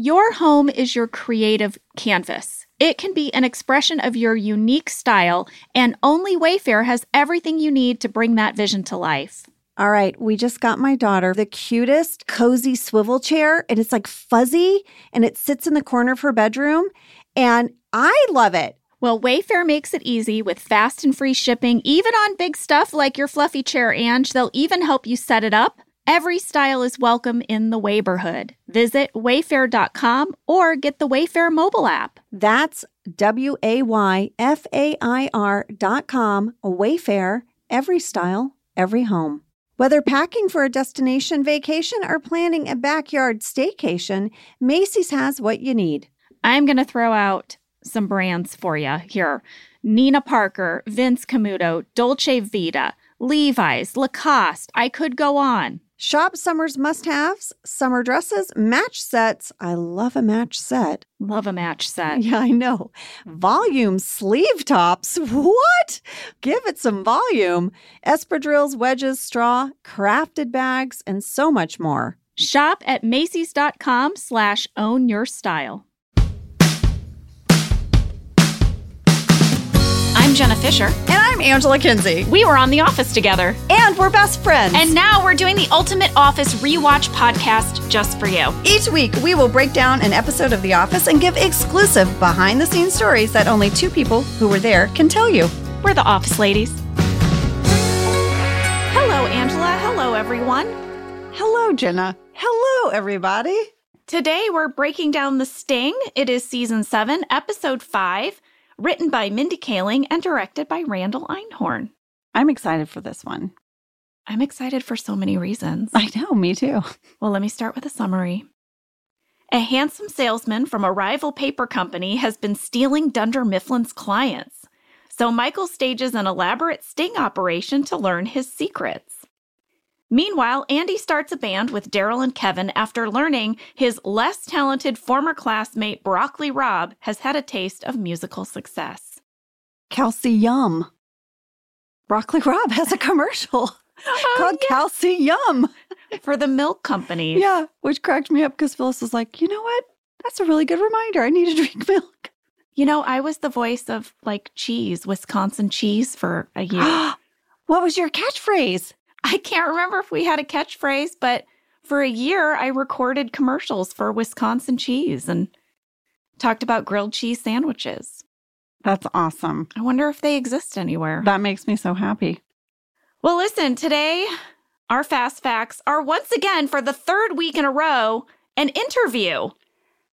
Your home is your creative canvas. It can be an expression of your unique style, and only Wayfair has everything you need to bring that vision to life. All right, we just got my daughter the cutest cozy swivel chair, and it's like fuzzy and it sits in the corner of her bedroom. And I love it. Well, Wayfair makes it easy with fast and free shipping, even on big stuff like your fluffy chair, Ange. They'll even help you set it up. Every style is welcome in the Wayborhood. Visit wayfair.com or get the Wayfair mobile app. That's W A Y F A I R dot com, Wayfair, every style, every home. Whether packing for a destination vacation or planning a backyard staycation, Macy's has what you need. I'm going to throw out some brands for you here Nina Parker, Vince Camuto, Dolce Vita, Levi's, Lacoste. I could go on. Shop summer's must haves, summer dresses, match sets. I love a match set. Love a match set. Yeah, I know. Volume sleeve tops. What? Give it some volume. Espadrilles, wedges, straw, crafted bags, and so much more. Shop at Macy's.com slash own your style. Jenna Fischer. And I'm Angela Kinsey. We were on The Office together. And we're best friends. And now we're doing the Ultimate Office Rewatch podcast just for you. Each week, we will break down an episode of The Office and give exclusive behind the scenes stories that only two people who were there can tell you. We're the Office Ladies. Hello, Angela. Hello, everyone. Hello, Jenna. Hello, everybody. Today, we're breaking down The Sting. It is season seven, episode five written by Mindy Kaling and directed by Randall Einhorn. I'm excited for this one. I'm excited for so many reasons. I know, me too. Well, let me start with a summary. A handsome salesman from a rival paper company has been stealing Dunder Mifflin's clients. So Michael stages an elaborate sting operation to learn his secrets. Meanwhile, Andy starts a band with Daryl and Kevin after learning his less talented former classmate Broccoli Rob has had a taste of musical success. Kelsey Yum. Broccoli Rob has a commercial oh, called yeah. Kelsey Yum for the milk company. Yeah, which cracked me up because Phyllis was like, you know what? That's a really good reminder. I need to drink milk. You know, I was the voice of like cheese, Wisconsin cheese for a year. what was your catchphrase? I can't remember if we had a catchphrase, but for a year I recorded commercials for Wisconsin cheese and talked about grilled cheese sandwiches. That's awesome. I wonder if they exist anywhere. That makes me so happy. Well, listen, today our fast facts are once again for the third week in a row an interview.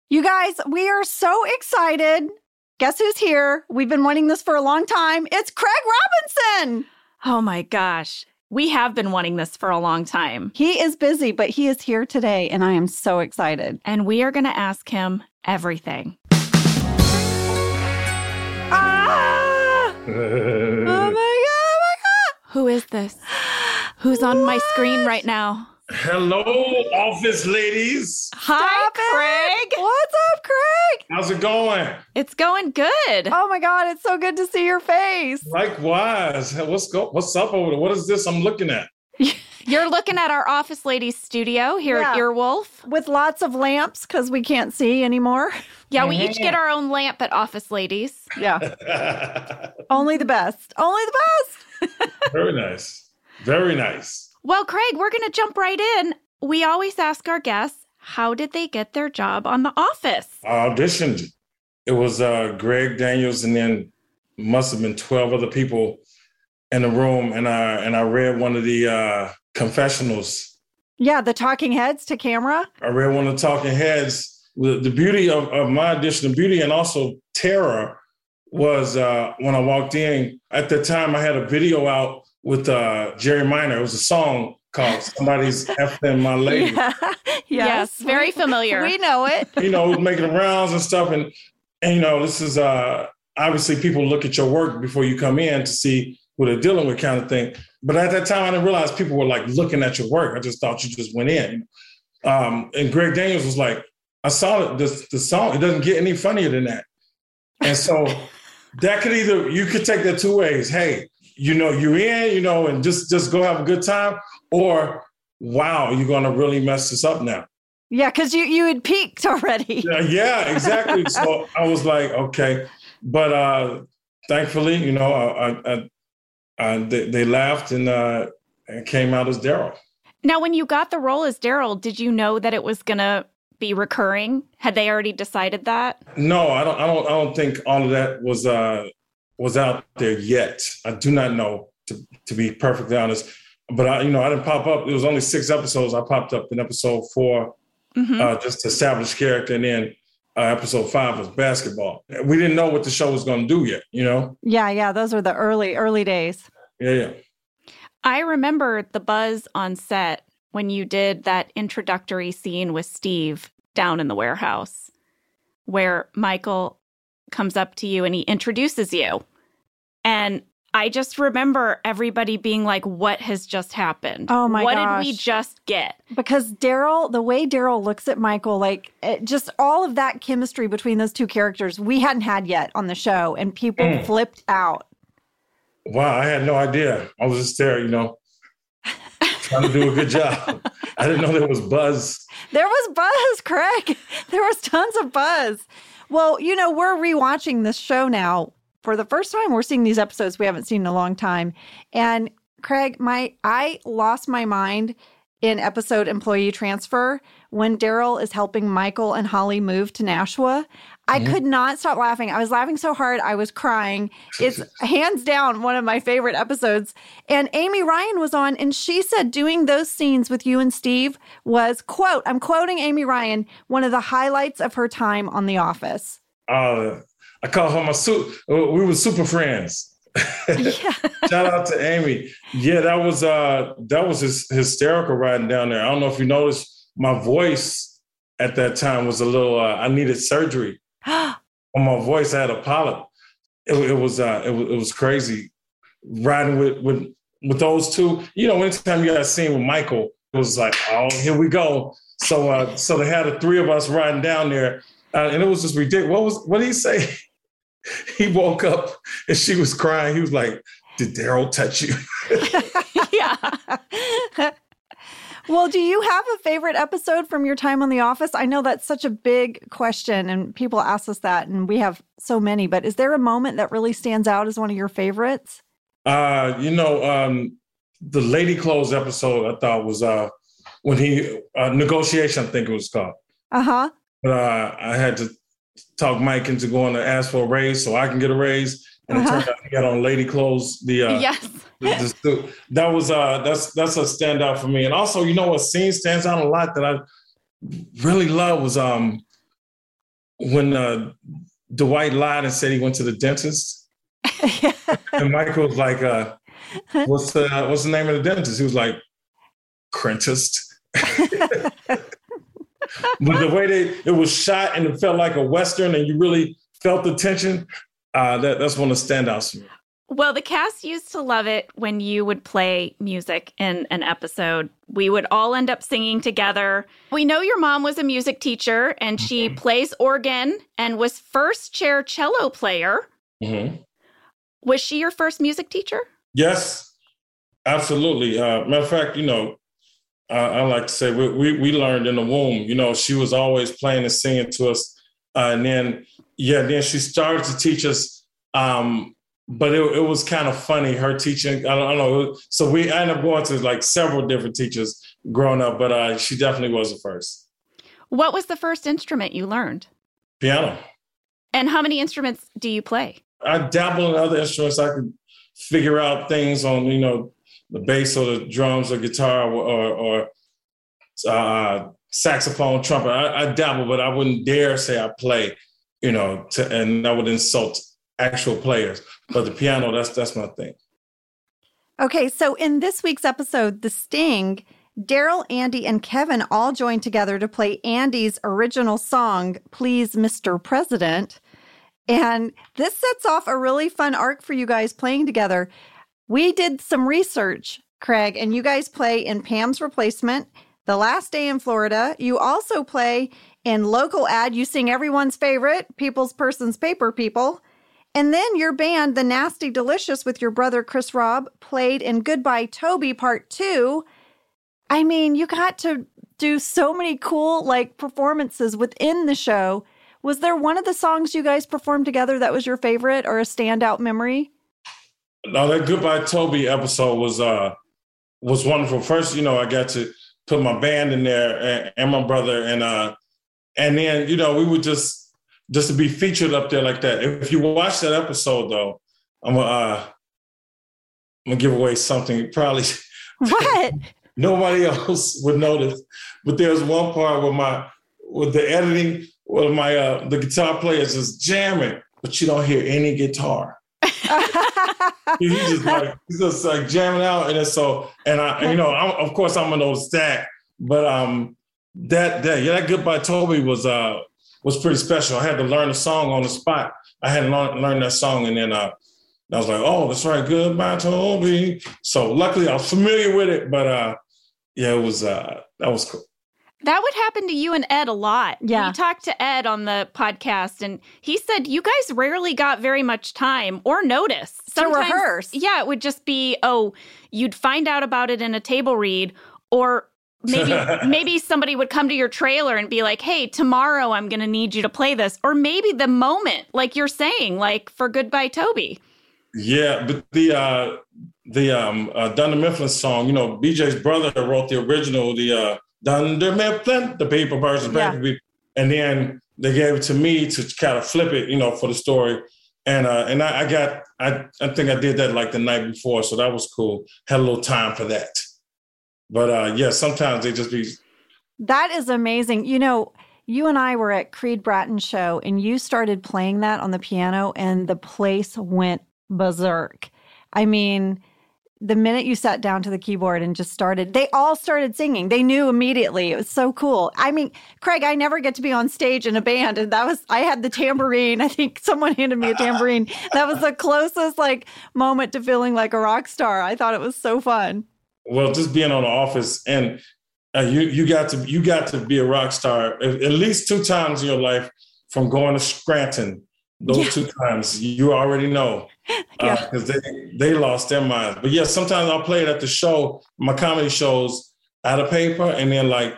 You guys, we are so excited. Guess who's here? We've been wanting this for a long time. It's Craig Robinson. Oh my gosh. We have been wanting this for a long time. He is busy, but he is here today, and I am so excited. And we are going to ask him everything. ah! oh my God, oh my God. Who is this? Who's what? on my screen right now? Hello, office ladies. Hi, Stop Craig. It. What's up, Craig? How's it going? It's going good. Oh my God, it's so good to see your face. Likewise. What's go? What's up over there? What is this I'm looking at? You're looking at our office ladies studio here yeah. at Earwolf with lots of lamps because we can't see anymore. Yeah, we each get our own lamp at Office Ladies. Yeah, only the best. Only the best. Very nice. Very nice. Well, Craig, we're going to jump right in. We always ask our guests, how did they get their job on The Office? I auditioned. It was uh, Greg Daniels and then must have been 12 other people in the room. And I, and I read one of the uh, confessionals. Yeah, the talking heads to camera. I read one of the talking heads. The, the beauty of, of my audition, the beauty and also terror was uh, when I walked in. At the time, I had a video out with uh, Jerry Minor. It was a song called "Somebody's Effing My Lady." Yeah. yes. yes, very familiar. We know it. You know, making rounds and stuff, and and you know, this is uh, obviously people look at your work before you come in to see what they're dealing with, kind of thing. But at that time, I didn't realize people were like looking at your work. I just thought you just went in. Um, and Greg Daniels was like, "I saw it. The, the song. It doesn't get any funnier than that." And so that could either you could take that two ways. Hey, you know you're in, you know, and just just go have a good time, or wow, you're gonna really mess this up now. Yeah, because you you had peaked already. Yeah, yeah exactly. so I was like, okay, but uh, thankfully, you know, I, I, I they, they, laughed and uh, and came out as Daryl. Now, when you got the role as Daryl, did you know that it was gonna be recurring? Had they already decided that? No, I don't. I don't. I don't think all of that was uh, was out there yet. I do not know to to be perfectly honest. But I, you know, I didn't pop up. It was only six episodes. I popped up in episode 4 mm-hmm. uh, just to establish character, and then uh, episode five was basketball. We didn't know what the show was going to do yet. You know? Yeah, yeah. Those were the early early days. Yeah, yeah. I remember the buzz on set when you did that introductory scene with Steve down in the warehouse, where Michael comes up to you and he introduces you. And I just remember everybody being like, what has just happened? Oh my God. What gosh. did we just get? Because Daryl, the way Daryl looks at Michael, like it, just all of that chemistry between those two characters, we hadn't had yet on the show, and people mm. flipped out. Wow, I had no idea. I was just there, you know, trying to do a good job. I didn't know there was buzz. There was buzz, Craig. There was tons of buzz. Well, you know, we're rewatching this show now for the first time we're seeing these episodes we haven't seen in a long time. And Craig, my I lost my mind in episode employee transfer when Daryl is helping Michael and Holly move to Nashua. I mm-hmm. could not stop laughing. I was laughing so hard I was crying. It's hands down one of my favorite episodes. And Amy Ryan was on and she said doing those scenes with you and Steve was quote, I'm quoting Amy Ryan, one of the highlights of her time on The Office. Uh, I call her my su- uh, we were super friends. Shout out to Amy. Yeah, that was uh that was his, hysterical riding down there. I don't know if you noticed my voice at that time was a little uh, I needed surgery. On my voice I had a polyp. It, it was uh it, it was crazy riding with with with those two. You know, anytime you got a scene with Michael, it was like, oh, here we go. So uh so they had the three of us riding down there. Uh, and it was just ridiculous. What was what did he say? he woke up and she was crying. He was like, Did Daryl touch you? yeah. Well, do you have a favorite episode from your time on The Office? I know that's such a big question and people ask us that, and we have so many, but is there a moment that really stands out as one of your favorites? Uh, you know, um, the Lady Clothes episode I thought was uh when he uh, negotiation, I think it was called. Uh-huh. But uh, I had to talk Mike into going to ask for a raise so I can get a raise. And uh-huh. it turned out he got on lady clothes. The uh, yes, that was uh that's that's a standout for me. And also, you know, what scene stands out a lot that I really love was um when uh, Dwight lied and said he went to the dentist, and Michael was like, uh, "What's the what's the name of the dentist?" He was like, "Crentist." but the way they it was shot and it felt like a western, and you really felt the tension. Uh, that that's one of the standouts for me. Well, the cast used to love it when you would play music in an episode. We would all end up singing together. We know your mom was a music teacher and she mm-hmm. plays organ and was first chair cello player. Mm-hmm. Was she your first music teacher? Yes, absolutely. Uh, matter of fact, you know, I, I like to say we, we, we learned in the womb. You know, she was always playing and singing to us, uh, and then yeah, then she started to teach us. Um, but it, it was kind of funny her teaching. I don't, I don't, know. So we ended up going to like several different teachers growing up, but uh, she definitely was the first. What was the first instrument you learned? Piano. And how many instruments do you play? I dabble in other instruments. I could figure out things on you know the bass or the drums or guitar or, or uh, saxophone, trumpet. I, I, dabble, but I wouldn't dare say I play, you know, to, and that would insult actual players. But the piano, that's that's my thing. Okay, so in this week's episode, The Sting, Daryl, Andy, and Kevin all joined together to play Andy's original song, Please, Mr. President. And this sets off a really fun arc for you guys playing together. We did some research, Craig, and you guys play in Pam's Replacement, The Last Day in Florida. You also play in Local Ad. You sing everyone's favorite, People's Persons Paper People. And then your band, The Nasty Delicious, with your brother Chris Robb, played in Goodbye Toby Part 2. I mean, you got to do so many cool like performances within the show. Was there one of the songs you guys performed together that was your favorite or a standout memory? No, that Goodbye Toby episode was uh was wonderful. First, you know, I got to put my band in there and, and my brother and uh and then, you know, we would just just to be featured up there like that. If you watch that episode though, I'm gonna uh I'm gonna give away something probably What? nobody else would notice. But there's one part where my with the editing, where my uh the guitar player is just jamming, but you don't hear any guitar. he's just like he's just like jamming out, and so and I you know I'm, of course I'm an old stack, but um that that yeah that goodbye Toby was uh was pretty special. I had to learn the song on the spot. I had to learn, learn that song, and then uh, I was like, "Oh, that's right, goodbye Toby." So luckily I was familiar with it, but uh, yeah, it was uh, that was cool. That would happen to you and Ed a lot. Yeah. We talked to Ed on the podcast, and he said you guys rarely got very much time or notice. To rehearse. Yeah, it would just be, oh, you'd find out about it in a table read, or maybe maybe somebody would come to your trailer and be like, hey, tomorrow I'm going to need you to play this. Or maybe the moment, like you're saying, like for Goodbye Toby. Yeah, but the uh, the um, uh, Dunder Mifflin song, you know, BJ's brother wrote the original, the uh, Dunder Mifflin, the paper version, Yeah. paper and then they gave it to me to kind of flip it, you know, for the story. And uh, and I, I got, I I think I did that like the night before, so that was cool. Had a little time for that. But uh, yeah, sometimes they just be That is amazing. You know, you and I were at Creed Bratton's show and you started playing that on the piano and the place went berserk. I mean, the minute you sat down to the keyboard and just started, they all started singing. They knew immediately. It was so cool. I mean, Craig, I never get to be on stage in a band, and that was I had the tambourine. I think someone handed me a tambourine. That was the closest like moment to feeling like a rock star. I thought it was so fun. Well, just being on the office and uh, you you got to you got to be a rock star at, at least two times in your life from going to Scranton. Those Yeah. two times you already know Yeah. because they they lost their minds. But yeah, sometimes I'll play it at the show, my comedy shows out of paper, and then like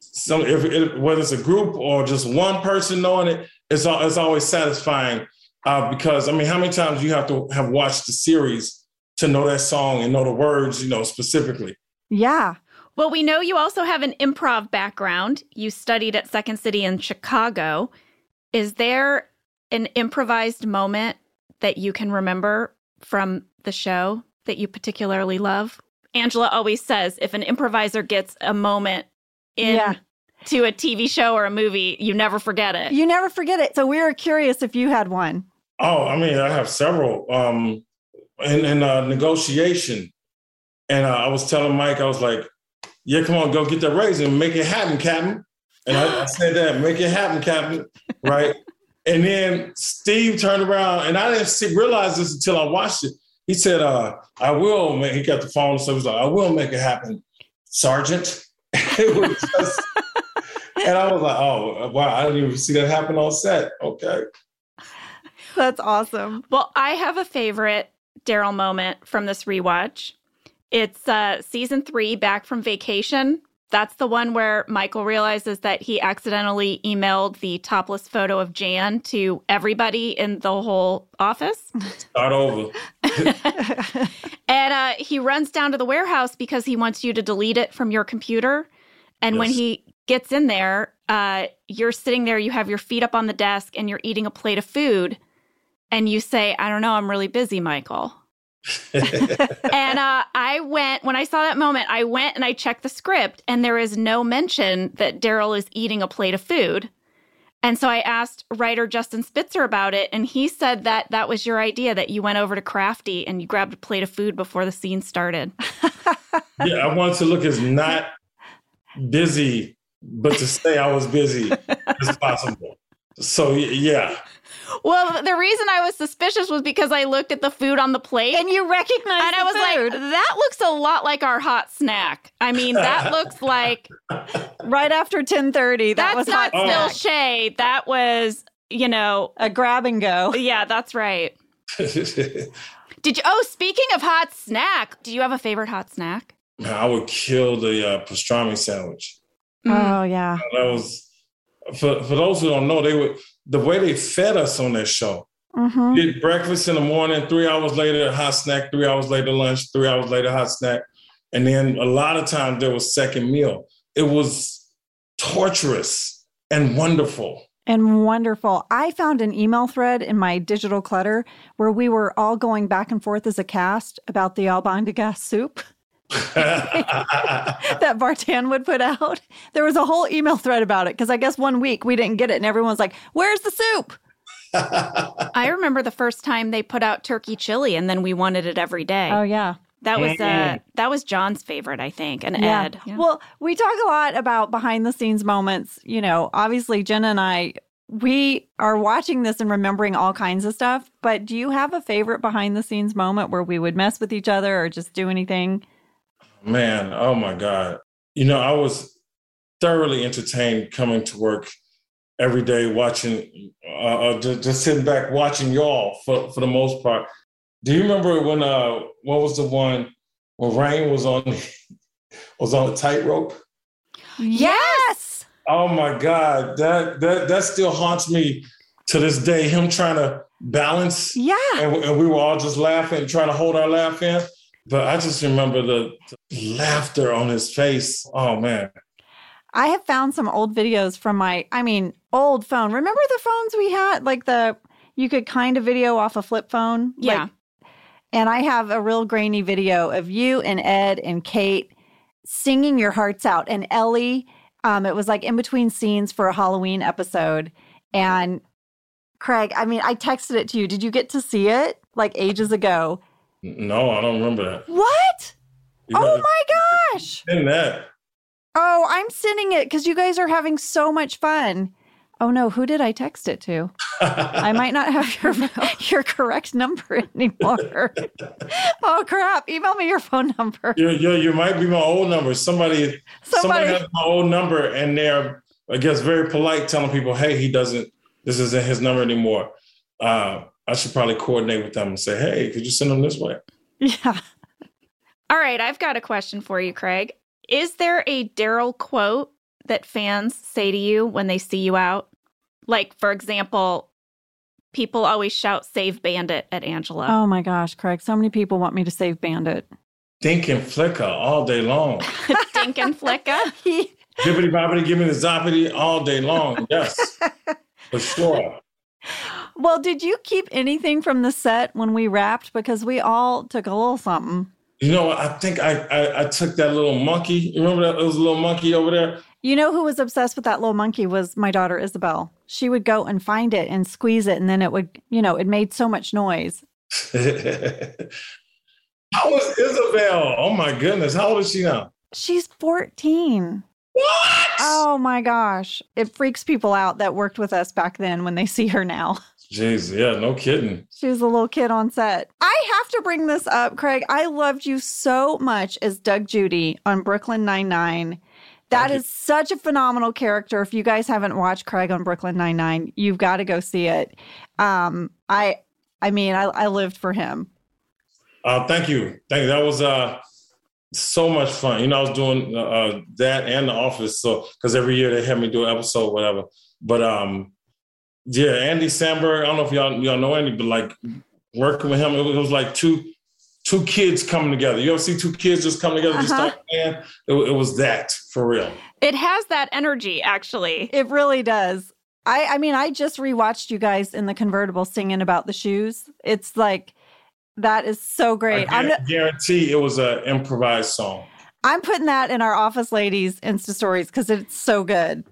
some if it, whether it's a group or just one person knowing it, it's it's always satisfying uh, because I mean, how many times you have to have watched the series to know that song and know the words, you know, specifically. Yeah. Well, we know you also have an improv background. You studied at Second City in Chicago. Is there an improvised moment that you can remember from the show that you particularly love? Angela always says if an improviser gets a moment in Yeah. to a TV show or a movie, you never forget it. You never forget it. So we were curious if you had one. Oh, I mean, I have several. Um, in in uh, negotiation, and uh, I was telling Mike, I was like, "Yeah, come on, go get that raise and make it happen, Captain." And I, I said that, "Make it happen, Captain." Right? and then Steve turned around, and I didn't see, realize this until I watched it. He said, uh, "I will." Make, he got the phone, so he was like, "I will make it happen, Sergeant." it was just, and I was like, "Oh, wow! I didn't even see that happen on set." Okay. That's awesome. Well, I have a favorite Daryl moment from this rewatch. It's uh, season three, back from vacation. That's the one where Michael realizes that he accidentally emailed the topless photo of Jan to everybody in the whole office. Start over. and uh, he runs down to the warehouse because he wants you to delete it from your computer. And when he gets in there, uh, you're sitting there, you have your feet up on the desk, and you're eating a plate of food. And you say, I don't know, I'm really busy, Michael. and uh, I went, when I saw that moment, I went and I checked the script, and there is no mention that Daryl is eating a plate of food. And so I asked writer Justin Spitzer about it, and he said that that was your idea that you went over to Crafty and you grabbed a plate of food before the scene started. yeah, I wanted to look as not busy, but to say I was busy as possible. So yeah, Well, the reason I was suspicious was because I looked at the food on the plate And you recognize and I the was like, food. that looks a lot like our hot snack. I mean, that looks like right after 1030. That that's was not hot still snack. shade. That was, you know, a grab and go. yeah, that's right. Did you? Oh, speaking of hot snack, do you have a favorite hot snack? I would kill the uh, pastrami sandwich. Oh yeah. That was for for those who don't know, they would the way they fed us on that show. Mm-hmm. Get breakfast in the morning, three hours later, hot snack, three hours later, lunch, three hours later, hot snack. And then a lot of times there was second meal. It was torturous and wonderful. And wonderful. I found an email thread in my digital clutter where we were all going back and forth as a cast about the albondigas soup that Bartan would put out. There was a whole email thread about it because I guess one week we didn't get it and everyone's like, Where's the soup? I remember the first time they put out turkey chili and then we wanted it every day. Oh, yeah. that was uh that was John's favorite, I think, and Yeah. Ed. Yeah. Well, we talk a lot about behind the scenes moments. You know, obviously, Jenna and I, we are watching this and remembering all kinds of stuff. But do you have a favorite behind the scenes moment where we would mess with each other or just do anything? Man, oh my God. You know, I was thoroughly entertained coming to work every day, watching, uh, uh, just, just sitting back watching y'all for, for the most part. Do you remember when, uh, what was the one when Rainn was on, was on a tightrope? Yes. Oh my God, that, that, that still haunts me to this day. Him trying to balance Yeah. and, and we were all just laughing, trying to hold our laugh in. But I just remember the, the laughter on his face. Oh man. I have found some old videos from my, I mean, old phone. Remember the phones we had? Like the, you could kind of video off a flip phone? Yeah. Like- and I have a real grainy video of you and Ed and Kate singing your hearts out. And Ellie, um, it was like in between scenes for a Halloween episode. And Craig, I mean, I texted it to you. Did you get to see it like ages ago? No, I don't remember that. What? You Oh my gosh. send that. Oh, I'm sending it because you guys are having so much fun. Oh no, who did I text it to? I might not have your your correct number anymore. oh crap! Email me your phone number. you, you, you might be my old number. Somebody, somebody, Somebody. has my old number, and they're, I guess, very polite, telling people, "Hey, he doesn't. This isn't his number anymore." Uh, I should probably coordinate with them and say, "Hey, could you send them this way?" Yeah. All right, I've got a question for you, Craig. Is there a Daryl quote that fans say to you when they see you out? Like, for example, people always shout "Save Bandit" at Angela. Oh my gosh, Craig! So many people want me to save Bandit. Think and flicker all day long. Dink and Flicka. Bibbity bobbity, give me the zoppity all day long. Yes, for sure. Well, did you keep anything from the set when we wrapped? Because we all took a little something. You know, I think I, I I took that little monkey. You remember that? There was a little monkey over there. You know who was obsessed with that little monkey was my daughter Isabel. She would go and find it and squeeze it, and then it would, you know, it made so much noise. How was Isabel? Oh my goodness. How old is she now? She's 14. What? Oh my gosh. It freaks people out that worked with us back then when they see her now. Jeez, yeah, no kidding. She was a little kid on set. I have to bring this up, Craig. I loved you so much as Doug Judy on Brooklyn Nine-Nine. That is such a phenomenal character. If you guys haven't watched Craig on Brooklyn Nine-Nine, you've got to go see it. Um, I I mean, I, I lived for him. Uh, thank you. Thank you. That was uh so much fun. You know, I was doing uh, that and the office, so because every year they have me do an episode, whatever. But um, yeah, Andy Samberg. I don't know if y'all y'all know Andy, but like working with him, it was, it was like two two kids coming together. You ever see two kids just come together, just Uh-huh. start playing? It, it was that for real. It has that energy, actually. It really does. I I mean, I just rewatched you guys in the convertible singing about the shoes. It's like that is so great. I I'm guarantee it was an improvised song. I'm putting that in our office ladies Insta stories because it's so good.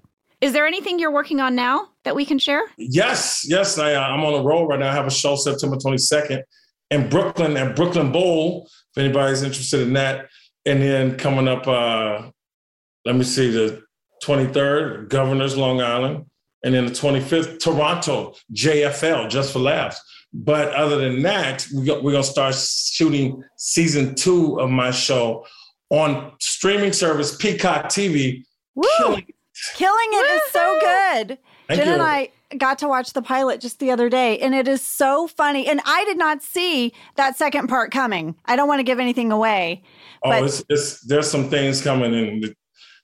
Is there anything you're working on now that we can share? Yes, yes, I, uh, I'm on the road right now. I have a show September 22nd in Brooklyn at Brooklyn Bowl, if anybody's interested in that. And then coming up, uh, let me see, the 23rd, Governor's Long Island. And then the 25th, Toronto, JFL, just for laughs. But other than that, we go, we're going to start shooting season two of my show on streaming service Peacock TV. Woo! Killing- Killing it is so good. Thank Jen you. and I got to watch the pilot just the other day, and it is so funny. And I did not see that second part coming. I don't want to give anything away. Oh, But- it's, it's there's some things coming in.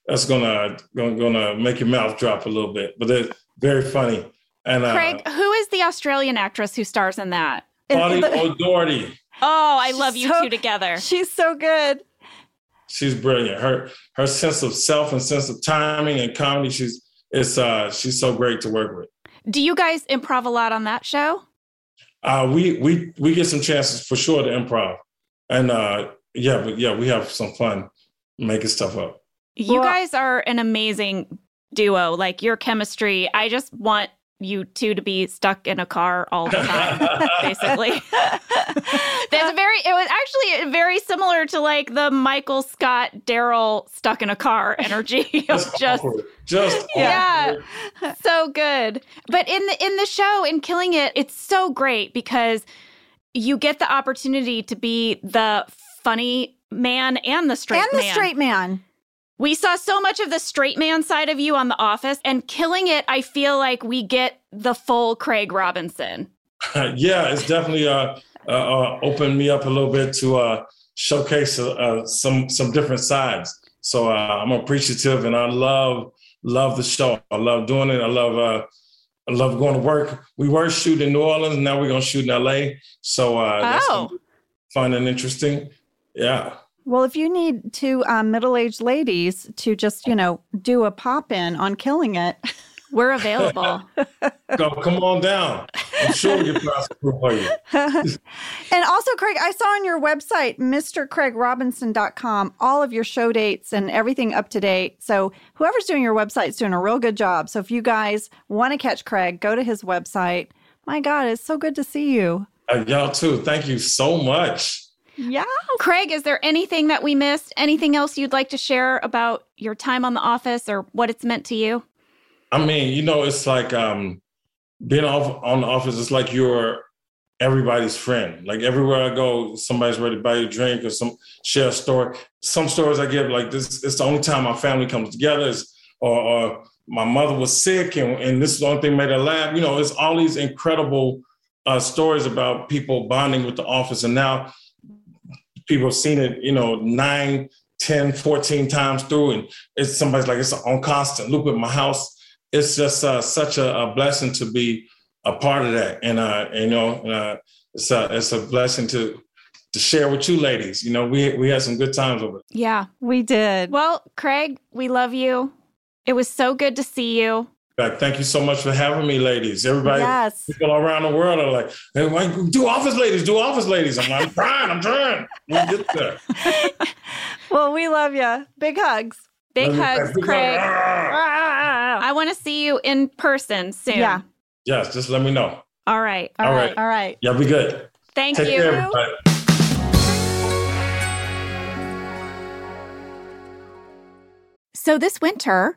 that's gonna gonna gonna make your mouth drop a little bit, but it's very funny. And uh, Craig, who is the Australian actress who stars in that? Audie O'Doherty, Oh, I love you So- two together. She's so good. She's brilliant. Her her sense of self and sense of timing and comedy, she's it's uh she's so great to work with. Do you guys improv a lot on that show? Uh, we we we get some chances for sure to improv, and uh, yeah, but yeah, we have some fun making stuff up. You Well- guys are an amazing duo. Like your chemistry, I just want you two to be stuck in a car all the time, basically. There's a very, it was actually very similar to like the Michael Scott Daryl stuck in a car energy. of Just just awkward. just Yeah. awkward. so good. But in the in the show, in Killing It, it's so great because you get the opportunity to be the funny man and the straight and the man. straight man. We saw so much of the straight man side of you on The Office, and Killing It, I feel like we get the full Craig Robinson. yeah, it's definitely uh, uh, uh, opened me up a little bit to uh, showcase uh, some some different sides. So uh, I'm appreciative, and I love love the show. I love doing it. I love uh, I love going to work. We were shooting in New Orleans, now we're gonna shoot in LA. So uh, that's Oh. gonna fun and interesting. Yeah. Well, if you need two um, middle-aged ladies to just, you know, do a pop-in on killing it, We're available. So come on down. I'm sure we can find some room for you. and also, Craig, I saw on your website, MrCraigRobinson.com, all of your show dates and everything up to date. So, whoever's doing your website is doing a real good job. So, if you guys want to catch Craig, go to his website. My God, it's so good to see you. Uh, y'all too. Thank you so much. Yeah. Craig, is there anything that we missed? Anything else you'd like to share about your time on The Office or what it's meant to you? I mean, you know, it's like um, being off on the office. It's like you're everybody's friend. Like everywhere I go, somebody's ready to buy you a drink or some share a story. Some stories I get like this. It's the only time my family comes together. Is or, or my mother was sick, and, and this is the only thing made her laugh. You know, it's all these incredible uh, stories about people bonding with the office, and now people have seen it. You know, nine, 10, 14 times through, and it's somebody's like it's on constant loop at my house it's just uh, such a, a, blessing to be a part of that, and uh, you know, uh, it's a it's a blessing to to share with you ladies. You know, we we had some good times over. Yeah. We did. Well, Craig, we love you. It was so good to see you. Like, thank you so much for having me, ladies. Everybody, yes. people around the world are like, hey, why, do office ladies, do office ladies. I'm like, I'm trying, I'm trying. We'll get there. Well, we love you. Big hugs. Big Love hugs, guys. Big Craig. hug. Ah. I want to see you in person soon. Yeah. Yes, just let me know. All right. All All right. right. All right. Y'all be good. Thank Take you. care, everybody. So this winter,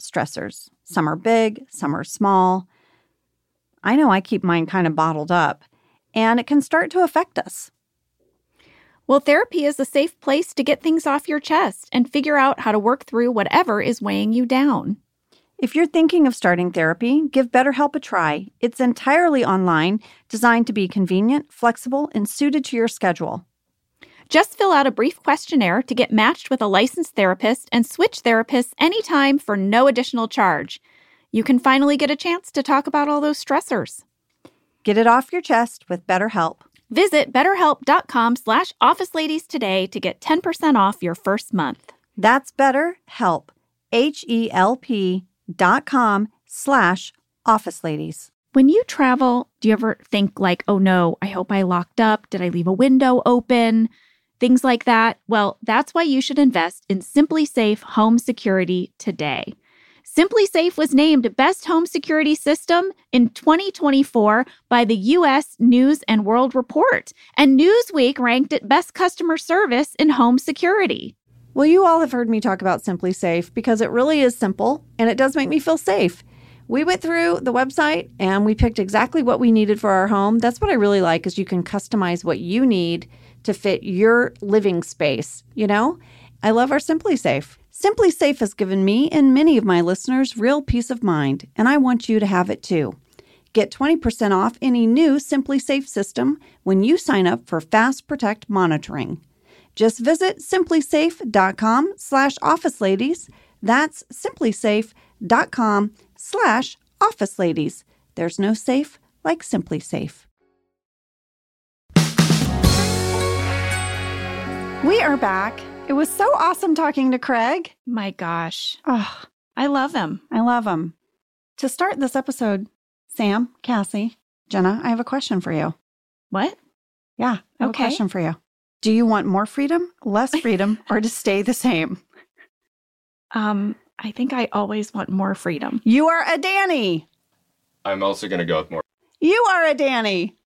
stressors. Some are big, some are small. I know I keep mine kind of bottled up, and it can start to affect us. Well, therapy is a safe place to get things off your chest and figure out how to work through whatever is weighing you down. If you're thinking of starting therapy, give BetterHelp a try. It's entirely online, designed to be convenient, flexible, and suited to your schedule. Just fill out a brief questionnaire to get matched with a licensed therapist and switch therapists anytime for no additional charge. You can finally get a chance to talk about all those stressors. Get it off your chest with BetterHelp. Visit betterhelp.com slash office ladies today to get 10% off your first month. That's BetterHelp. H E L P dot com slash office ladies. When you travel, do you ever think, like, oh no, I hope I locked up? Did I leave a window open? Things like that. Well, that's why you should invest in SimpliSafe Home Security today. SimpliSafe was named Best Home Security System in 2024 by the US News and World Report, and Newsweek ranked it Best Customer Service in Home Security. Well, you all have heard me talk about SimpliSafe because it really is simple and it does make me feel safe. We went through the website and we picked exactly what we needed for our home. That's what I really like is you can customize what you need to fit your living space, you know? I love our SimpliSafe. Simply Safe has given me and many of my listeners real peace of mind, and I want you to have it too. Get 20% off any new SimpliSafe system when you sign up for Fast Protect monitoring. Just visit simplisafe.com slash office ladies. That's simplisafe.com slash office ladies. There's no safe like SimpliSafe. We are back. It was so awesome talking to Craig. My gosh, Oh, I love him. I love him. To start this episode, Sam, Cassie, Jenna, I have a question for you. What? Yeah, I have Okay. a question for you. Do you want more freedom, less freedom, or to stay the same? Um, I think I always want more freedom. You are a Danny. I'm also going to go with more. You are a Danny.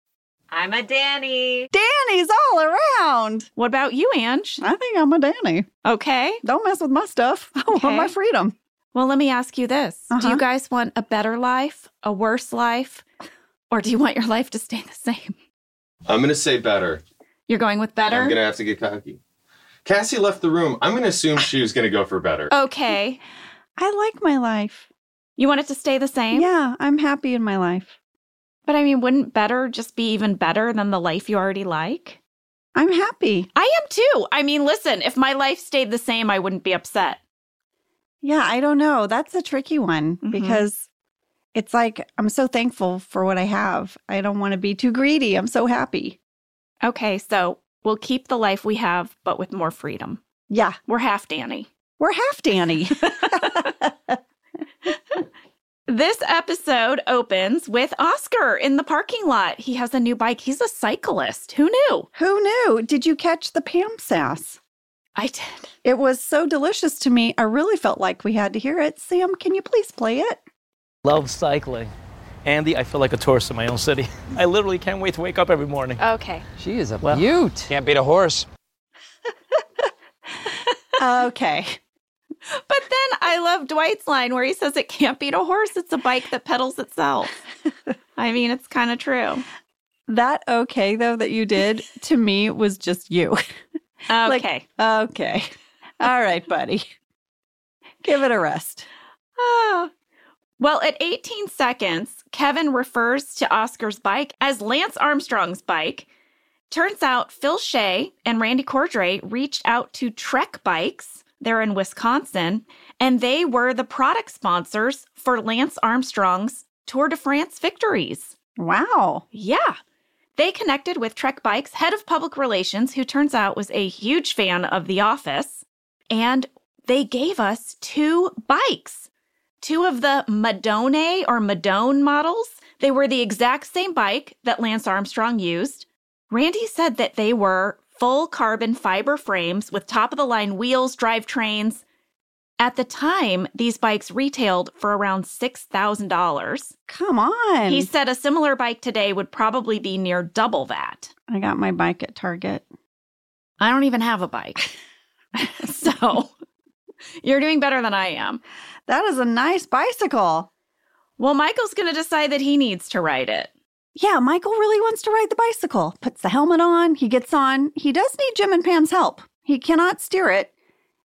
I'm a Danny. Danny's all around. What about you, Ange? I think I'm a Danny. Okay. Don't mess with my stuff. I Okay. want my freedom. Well, let me ask you this. Do Uh-huh. you guys want a better life, a worse life, or do you want your life to stay the same? I'm going to say better. You're going with better? I'm going to have to get cocky. Cassie left the room. I'm going to assume she was going to go for better. Okay. I like my life. You want it to stay the same? Yeah, I'm happy in my life. But I mean, wouldn't better just be even better than the life you already like? I'm happy. I am too. I mean, listen, if my life stayed the same, I wouldn't be upset. Yeah, I don't know. That's a tricky one Mhm. because it's like I'm so thankful for what I have. I don't want to be too greedy. I'm so happy. Okay, so we'll keep the life we have, but with more freedom. Yeah, We're half Danny. we're half Danny. This episode opens with Oscar in the parking lot. He has a new bike. He's a cyclist. Who knew? Who knew? Did you catch the Pam sass? I did. It was so delicious to me. I really felt like we had to hear it. Sam, can you please play it? Love cycling. Andy, I feel like a tourist in my own city. I literally can't wait to wake up every morning. Okay. She is a Well- beaut. Can't beat a horse. Okay. But then I love Dwight's line where he says it can't beat a horse, it's a bike that pedals itself. I mean, it's kind of true. That okay, though, that you did to me was just you. Like- Okay. okay. All right, buddy. Give it a rest. Ah. Well, at 18 seconds, Kevin refers to Oscar's bike as Lance Armstrong's bike. Turns out Phil Shea and Randy Cordray reached out to Trek Bikes. They're in Wisconsin, and they were the product sponsors for Lance Armstrong's Tour de France victories. Wow. Yeah. They connected with Trek Bikes head of public relations, who turns out was a huge fan of The Office, and they gave us two bikes. Two of the Madone or Madone models. They were the exact same bike that Lance Armstrong used. Randy said that they were full carbon fiber frames with top of the line wheels, drivetrains. At the time, these bikes retailed for around $6,000. Come on. He said a similar bike today would probably be near double that. I got my bike at Target. I don't even have a bike. so you're doing better than I am. That is a nice bicycle. Well, Michael's going to decide that he needs to ride it. Yeah, Michael really wants to ride the bicycle. Puts the helmet on, he gets on. He does need Jim and Pam's help. He cannot steer it.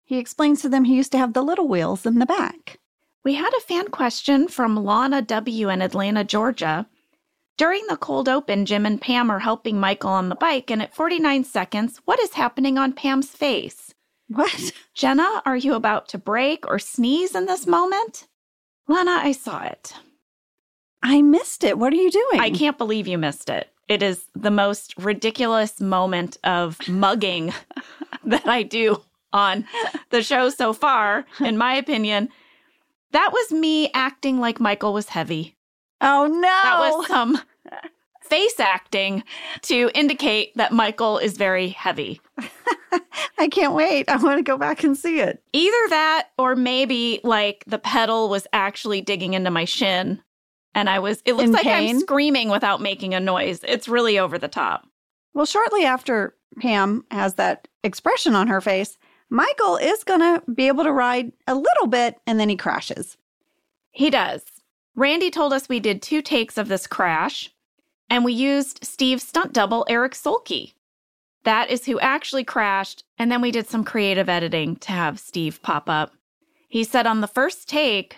He explains to them he used to have the little wheels in the back. We had a fan question from Lana W. in Atlanta, Georgia. During the cold open, Jim and Pam are helping Michael on the bike, and at 49 seconds, what is happening on Pam's face? What? Jenna, are you about to break or sneeze in this moment? Lana, I saw it. I missed it. What are you doing? I can't believe you missed it. It is the most ridiculous moment of mugging that I do on the show so far, in my opinion. That was me acting like Michael was heavy. Oh no. That was some face acting to indicate that Michael is very heavy. I can't wait. I want to go back and see it. Either that or maybe like the pedal was actually digging into my shin and I was it looks In like pain? I'm screaming without making a noise. It's really over the top. Well, shortly after Pam has that expression on her face, Michael is going to be able to ride a little bit and then he crashes. He does. Randy told us we did two takes of this crash, and we used Steve's stunt double, Eric Solke. That is who actually crashed, and then we did some creative editing to have Steve pop up. He said on the first take,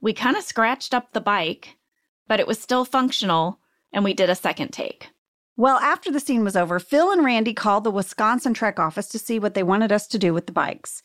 we kind of scratched up the bike, but it was still functional, and we did a second take. Well, after the scene was over, Phil and Randy called the Wisconsin Trek office to see what they wanted us to do with the bikes.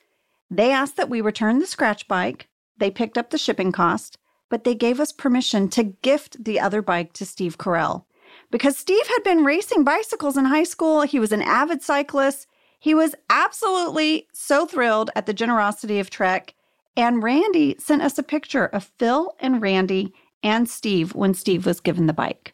They asked that we return the scratch bike. They picked up the shipping cost, but they gave us permission to gift the other bike to Steve Carell. Because Steve had been racing bicycles in high school, he was an avid cyclist. He was absolutely so thrilled at the generosity of Trek. And Randy sent us a picture of Phil and Randy and Steve when Steve was given the bike.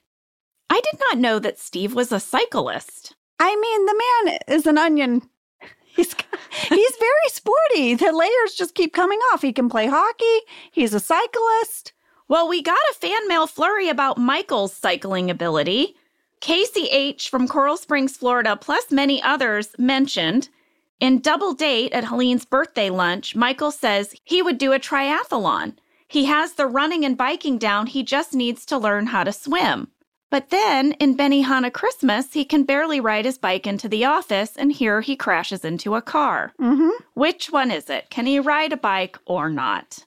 I did not know that Steve was a cyclist. I mean, the man is an onion. He's he's very sporty. The layers just keep coming off. He can play hockey. He's a cyclist. Well, we got a fan mail flurry about Michael's cycling ability. Casey H. from Coral Springs, Florida, plus many others mentioned in Double Date at Helene's birthday lunch, Michael says he would do a triathlon. He has the running and biking down, he just needs to learn how to swim. But then in Benihana Christmas, he can barely ride his bike into the office, and here he crashes into a car. Mm-hmm. Which one is it? Can he ride a bike or not?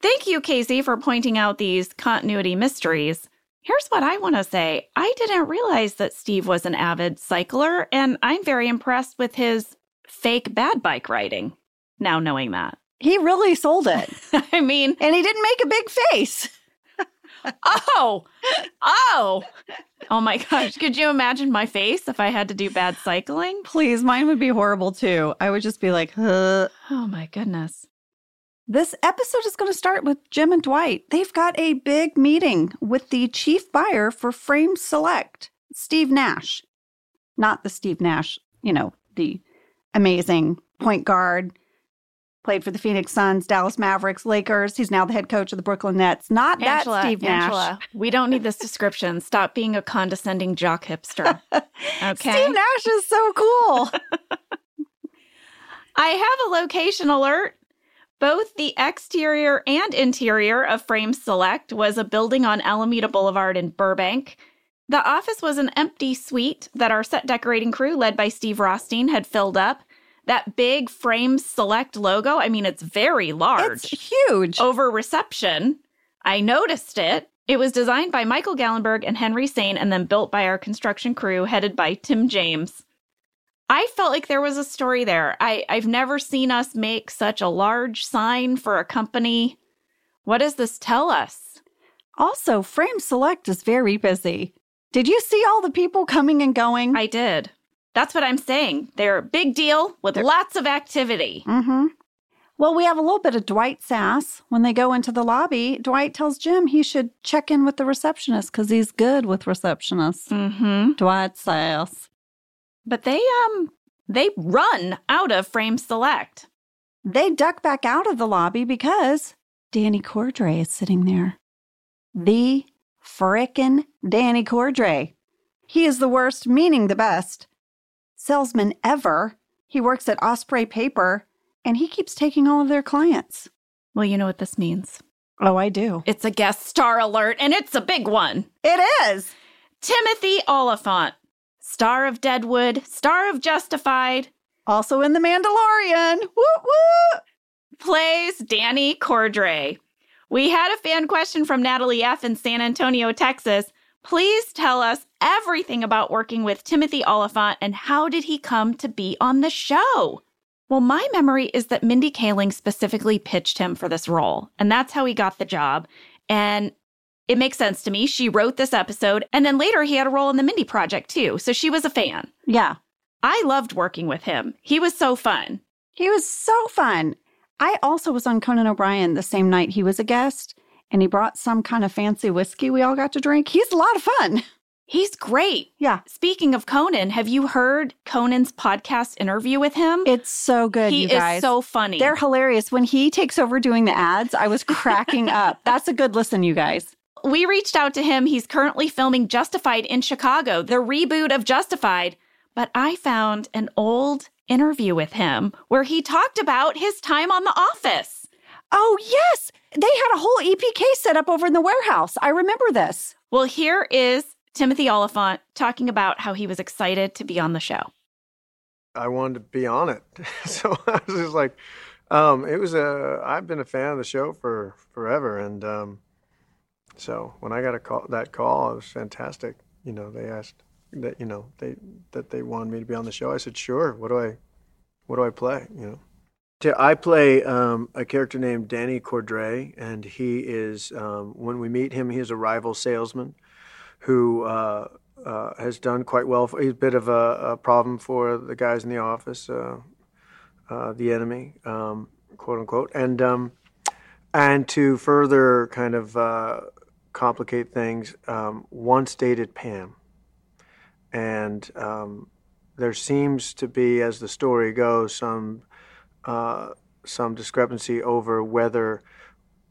Thank you, Casey, for pointing out these continuity mysteries. Here's what I want to say I didn't realize that Steve was an avid cycler, and I'm very impressed with his fake bad bike riding, now knowing that. He really sold it. I mean, and he didn't make a big face. oh, oh, oh my gosh. Could you imagine my face if I had to do bad cycling? Please, mine would be horrible too. I would just be like, huh. Oh my goodness. This episode is going to start with Jim and Dwight. They've got a big meeting with the chief buyer for Frame Select, Steve Nash. Not the Steve Nash, you know, the amazing point guard, played for the Phoenix Suns, Dallas Mavericks, Lakers. He's now the head coach of the Brooklyn Nets. Not Angela, that Steve Nash. Angela, we don't need this description. Stop being a condescending jock hipster. Okay. Steve Nash is so cool. I have a location alert. Both the exterior and interior of Frame Select was a building on Alameda Boulevard in Burbank. The office was an empty suite that our set decorating crew, led by Steve Rothstein, had filled up. That big Frame Select logo, I mean, it's very large. it's huge. Over reception, I noticed it. It was designed by Michael Gallenberg and Henry Sane and then built by our construction crew, headed by Tim James. I felt like there was a story there. I, I've never seen us make such a large sign for a company. What does this tell us? Also, Frame Select is very busy. Did you see all the people coming and going? I did. That's what I'm saying. They're a big deal with lots of activity. Mm-hmm. Well, we have a little bit of Dwight sass. When they go into the lobby, Dwight tells Jim he should check in with the receptionist because he's good with receptionists. Mm-hmm. Dwight sass. But they um they run out of Frame Select. They duck back out of the lobby because Danny Cordray is sitting there. The frickin' Danny Cordray. He is the worst, meaning the best salesman ever. He works at Osprey Paper and he keeps taking all of their clients. Well, you know what this means. Oh, I do. It's a guest star alert, and it's a big one. It is. Timothy Olyphant, star of Deadwood, star of Justified, Also in The Mandalorian. Woo woo. plays Danny Cordray. We had a fan question from Natalie F. in San Antonio, Texas. Please tell us everything about working with Timothy Olyphant and how did he come to be on the show? Well, my memory is that Mindy Kaling specifically pitched him for this role, and that's how he got the job. And it makes sense to me. She wrote this episode, and then later he had a role in the Mindy Project too. So she was a fan. Yeah. I loved working with him. He was so fun. He was so fun. I also was on Conan O'Brien the same night he was a guest, and he brought some kind of fancy whiskey we all got to drink. He's a lot of fun. He's great. Yeah. Speaking of Conan, have you heard Conan's podcast interview with him? It's so good, he you guys. is so funny. They're hilarious. When he takes over doing the ads, I was cracking up. That's a good listen, you guys. we reached out to him. He's currently filming Justified in Chicago, the reboot of Justified. But I found an old interview with him where he talked about his time on The Office. Oh, yes. They had a whole EPK set up over in the warehouse. I remember this. Well, here is Timothy Olyphant talking about how he was excited to be on the show. I wanted to be on it. so I was just like, um, it was a, I've been a fan of the show for forever. And um, so when I got a call, that call, it was fantastic. You know, they asked that, you know, they, that they wanted me to be on the show. I said, sure. What do I, what do I play? You know? I play um, a character named Danny Cordray, and he is, um, when we meet him, he is a rival salesman who uh, uh, has done quite well. For, he's a bit of a, a, problem for the guys in the office, uh, uh the enemy, um, quote unquote. And um, and to further kind of uh, complicate things, um, once dated Pam, and um, there seems to be, as the story goes, some uh, some discrepancy over whether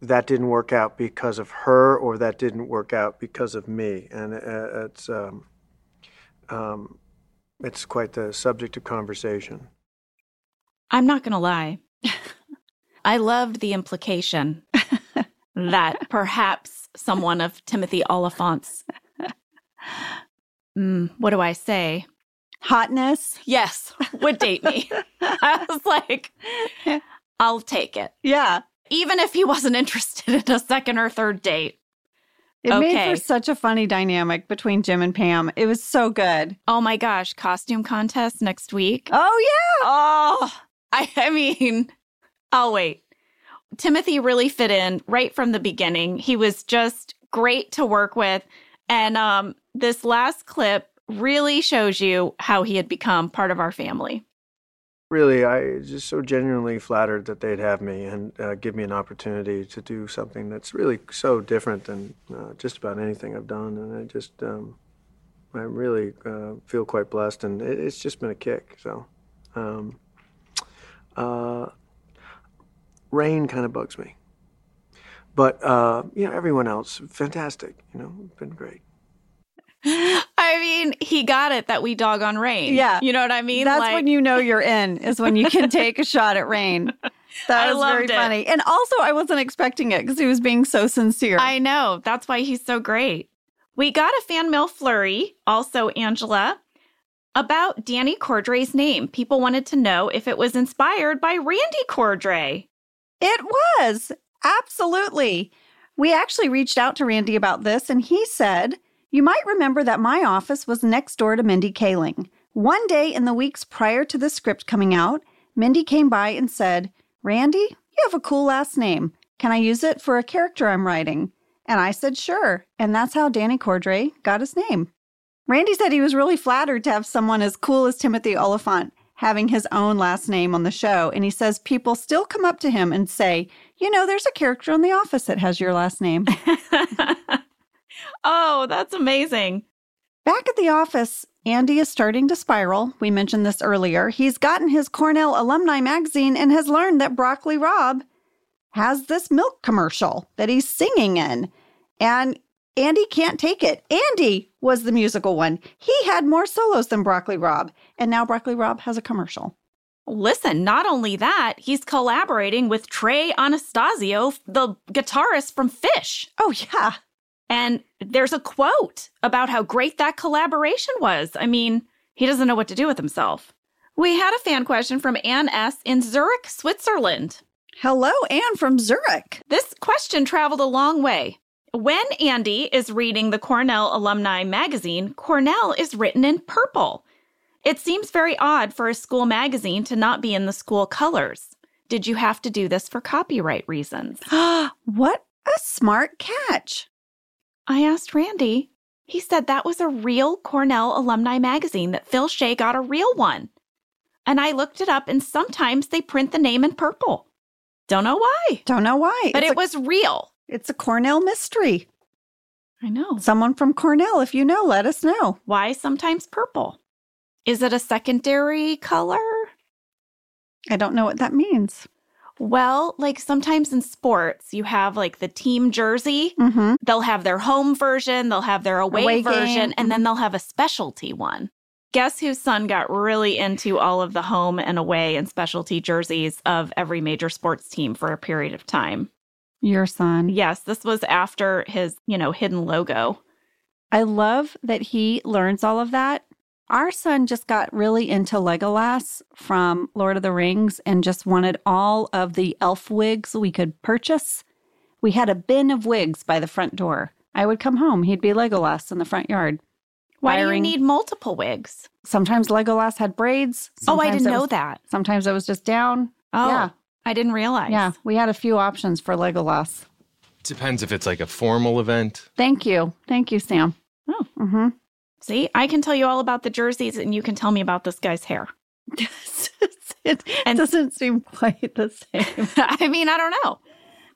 that didn't work out because of her or that didn't work out because of me, and uh, it's um, um, it's quite the subject of conversation. I'm not going to lie. I loved the implication that perhaps someone of Timothy Olyphant's, mm, what do I say? Hotness. Yes, would date me. I was like, I'll take it. Yeah. Even if he wasn't interested in a second or third date. It Okay. made for such a funny dynamic between Jim and Pam. It was so good. Oh my gosh, costume contest next week. Oh, yeah. Oh, I, I mean, I'll wait. Timothy really fit in right from the beginning. He was just great to work with. And um, this last clip really shows you how he had become part of our family. Really, I just so genuinely flattered that they'd have me and uh, give me an opportunity to do something that's really so different than uh, just about anything I've done, and I just um, I really uh, feel quite blessed, and it, it's just been a kick. So, um, uh, Rainn kind of bugs me, but uh, you know everyone else fantastic. You know, been great. Mean, he got it that we dog on Rainn. Yeah. You know what I mean? That's Like- when you know you're in, is when you can take a shot at Rainn. That I was very it. funny. And also, I wasn't expecting it because he was being so sincere. I know. That's why he's so great. We got a fan mail flurry, also Angela, about Danny Cordray's name. People wanted to know if it was inspired by Randy Cordray. It was. Absolutely. We actually reached out to Randy about this, and he said, You might remember that my office was next door to Mindy Kaling. One day in the weeks prior to the script coming out, Mindy came by and said, Randy, you have a cool last name. Can I use it for a character I'm writing? And I said, Sure. And that's how Danny Cordray got his name. Randy said he was really flattered to have someone as cool as Timothy Olyphant having his own last name on the show. And he says people still come up to him and say, You know, there's a character on The Office that has your last name. oh, that's amazing. Back at the office, Andy is starting to spiral. We mentioned this earlier. He's gotten his Cornell alumni magazine and has learned that Broccoli Rob has this milk commercial that he's singing in. And Andy can't take it. Andy was the musical one. He had more solos than Broccoli Rob. And now Broccoli Rob has a commercial. Listen, not only that, he's collaborating with Trey Anastasio, the guitarist from Phish. Oh, yeah. And there's a quote about how great that collaboration was. I mean, he doesn't know what to do with himself. We had a fan question from Anne S. in Zurich, Switzerland. Hello, Anne from Zurich. This question traveled a long way. When Andy is reading the Cornell Alumni magazine, Cornell is written in purple. It seems very odd for a school magazine to not be in the school colors. Did you have to do this for copyright reasons? what a smart catch. I asked Randy. He said that was a real Cornell alumni magazine, that Phil Shea got a real one. And I looked it up, and sometimes they print the name in purple. Don't know why, Don't know why. but it's it a, was real. it's a Cornell mystery. I know. Someone from Cornell, if you know, let us know. Why sometimes purple? Is it a secondary color? I don't know what that means. Well, like sometimes in sports, you have like the team jersey. Mm-hmm. They'll have their home version, they'll have their away, Away version, game. and then they'll have a specialty one. Guess whose son got really into all of the home and away and specialty jerseys of every major sports team for a period of time? Your son. Yes, this was after his, you know, hidden logo. I love that he learns all of that. Our son just got really into Legolas from Lord of the Rings and just wanted all of the elf wigs we could purchase. We had a bin of wigs by the front door. I would come home, he'd be Legolas in the front yard. Why do you need multiple wigs? Sometimes Legolas had braids. oh, I didn't it know was- that. Sometimes it was just down. Oh, Yeah. I didn't realize. Yeah, we had a few options for Legolas. Depends if it's like a formal event. Thank you. Thank you, Sam. Oh. Mm-hmm. See, I can tell you all about the jerseys and you can tell me about this guy's hair. it And- doesn't seem quite the same. I mean, I don't know.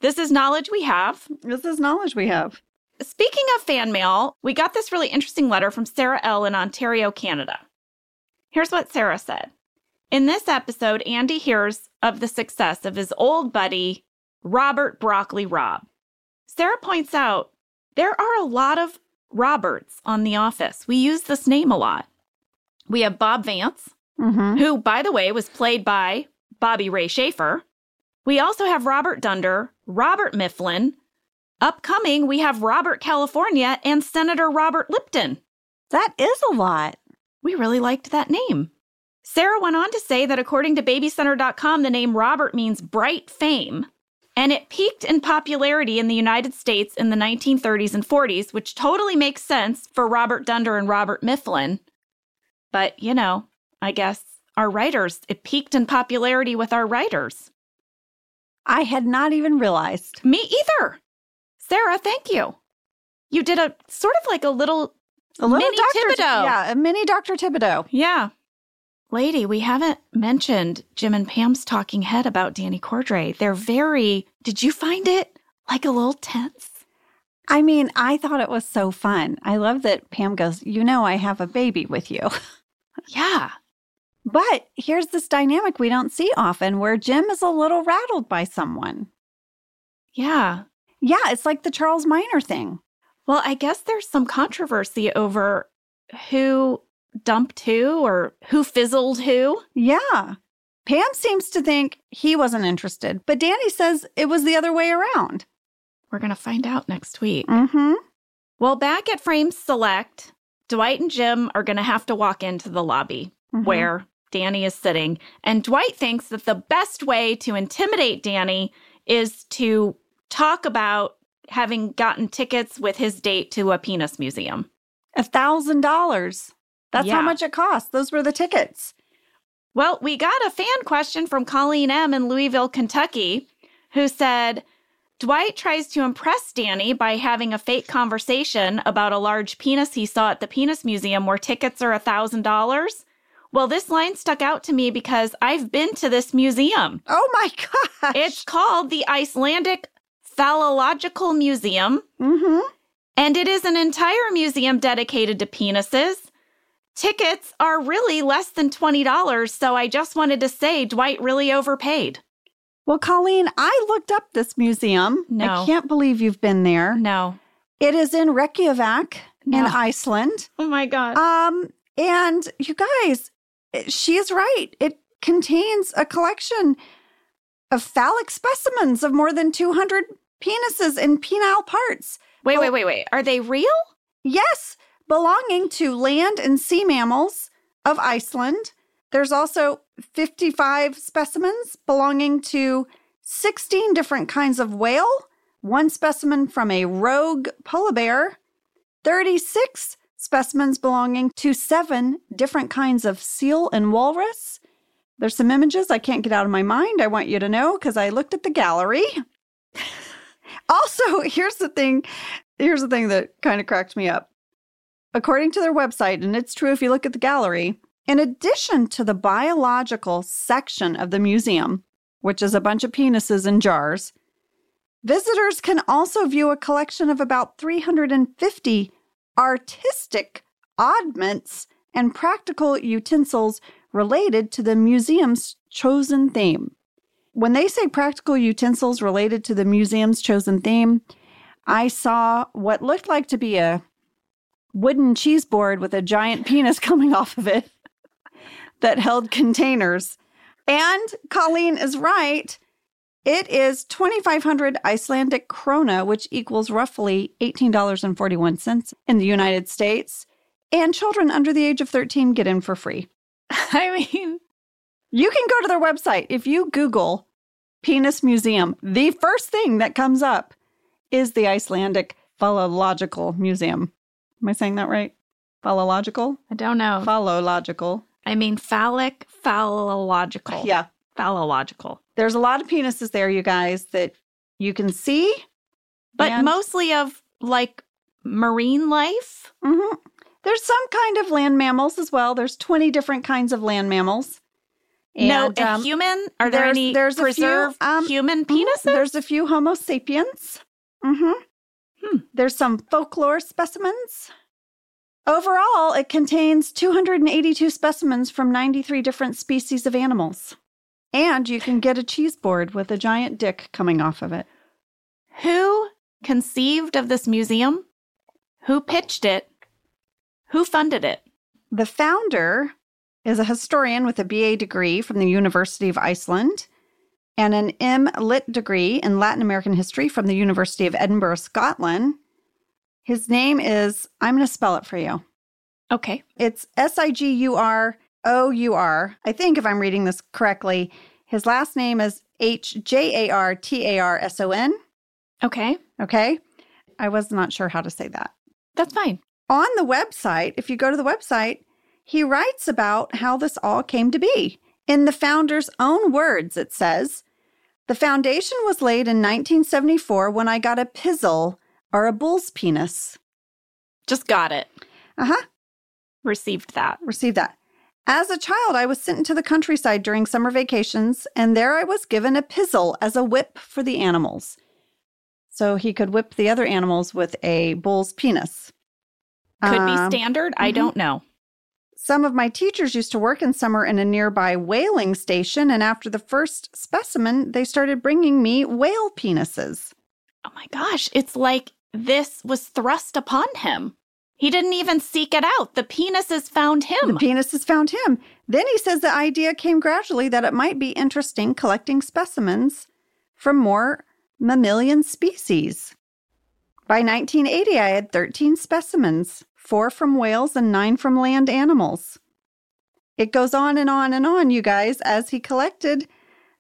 This is knowledge we have. this is knowledge we have. Speaking of fan mail, we got this really interesting letter from Sarah L. in Ontario, Canada. Here's what Sarah said In this episode, Andy hears of the success of his old buddy, Robert Broccoli Rob. Sarah points out there are a lot of Roberts on The Office. We use this name a lot. We have Bob Vance, Mm-hmm. who, by the way, was played by Bobby Ray Shafer. We also have Robert Dunder, Robert Mifflin. Upcoming, we have Robert California and Senator Robert Lipton. That is a lot. We really liked that name. Sarah went on to say that according to babycenter.com, the name Robert means bright fame. And it peaked in popularity in the United States in the 1930s and 40s, which totally makes sense for Robert Dunder and Robert Mifflin. But, you know, I guess our writers, it peaked in popularity with our writers. I had not even realized. Me either. Sarah, thank you. You did a sort of like a little, A little Mini Dr. Thibodeau. Yeah, a mini Dr. Thibodeau. yeah. Lady, we haven't mentioned Jim and Pam's talking head about Danny Cordray. They're very, did you find it like a little tense? I mean, I thought it was so fun. I love that Pam goes, You know, I have a baby with you. Yeah. But here's this dynamic we don't see often where Jim is a little rattled by someone. Yeah. Yeah, it's like the Charles Miner thing. Well, I guess there's some controversy over who dumped who or who fizzled who. Yeah. Pam seems to think he wasn't interested, but Danny says it was the other way around. We're going to find out next week. Mm-hmm. Well, back at Frames Select, Dwight and Jim are going to have to walk into the lobby Mhm. where Danny is sitting. And Dwight thinks that the best way to intimidate Danny is to talk about having gotten tickets with his date to a penis museum. A thousand dollars. That's how much it cost. Those were the tickets. Well, we got a fan question from Colleen M. in Louisville, Kentucky, who said Dwight tries to impress Danny by having a fake conversation about a large penis he saw at the Penis Museum where tickets are $1,000. Well, this line stuck out to me because I've been to this museum. Oh my gosh. It's called the Icelandic Phallological Museum, mm-hmm. and it is an entire museum dedicated to penises. Tickets are really less than $20, so I just wanted to say Dwight really overpaid. Well, Colleen, I looked up this museum. No. I can't believe you've been there. No. It is in Reykjavik in Iceland. Oh my God. Um, and you guys, she is right. It contains a collection of phallic specimens of more than 200 penises and penile parts. wait, well- wait, wait, wait. Are they real? Yes, belonging to land and sea mammals of Iceland. There's also 55 specimens belonging to 16 different kinds of whale, one specimen from a rogue polar bear, 36 specimens belonging to seven different kinds of seal and walrus. There's some images I can't get out of my mind. I want you to know because I looked at the gallery. also, here's the thing here's the thing that kind of cracked me up. According to their website, and it's true if you look at the gallery, in addition to the biological section of the museum, which is a bunch of penises in jars. Visitors can also view a collection of about 350 artistic oddments and practical utensils related to the museum's chosen theme. When they say practical utensils related to the museum's chosen theme, I saw what looked like to be a wooden cheese board with a giant penis coming off of it that held containers. And Colleen is right. It is 2,500 Icelandic krona, which equals roughly $18.41 in the United States. And children under the age of 13 get in for free. I mean, You can go to their website. If you Google Penis Museum, the first thing that comes up is the Icelandic Phallological Museum. Am I saying that right? Phallological? I don't know. Phallological. I mean, phallic, phallological. Yeah. Phallological. There's a lot of penises there, you guys, that you can see. But And- mostly of like marine life. hmm There's some kind of land mammals as well. There's 20 different kinds of land mammals. no, And, a um, human? Are there any there's a few, um, human Mhm. penises? There's a few Homo sapiens. hmm Hmm. There's some folklore specimens. Overall, it contains 282 specimens from 93 different species of animals. And you can get a cheese board with a giant dick coming off of it. Who conceived of this museum? Who pitched it? Who funded it? The founder is a historian with a BA degree from the University of Iceland and an M. Lit degree in Latin American history from the University of Edinburgh, Scotland. His name is, I'm going to spell it for you. Okay. It's S I G U R O U R. I think if I'm reading this correctly, his last name is H J A R T A R S O N. Okay. Okay. I was not sure how to say that. That's fine. On the website, if you go to the website, he writes about how this all came to be. In the founder's own words, it says, The foundation was laid in 1974 when I got a pizzle or a bull's penis. Just got it. Uh huh. Received that. Received that. As a child, I was sent into the countryside during summer vacations, and there I was given a pizzle as a whip for the animals. So he could whip the other animals with a bull's penis. Could Um, be standard. I mhm. don't know. Some of my teachers used to work in summer in a nearby whaling station, and after the first specimen, they started bringing me whale penises. Oh my gosh. It's like this was thrust upon him. He didn't even seek it out. The penises found him. The penises found him. Then he says the idea came gradually that it might be interesting collecting specimens from more mammalian species. By 1980, I had 13 specimens, four from whales and nine from land animals. It goes on and on and on, you guys. As he collected,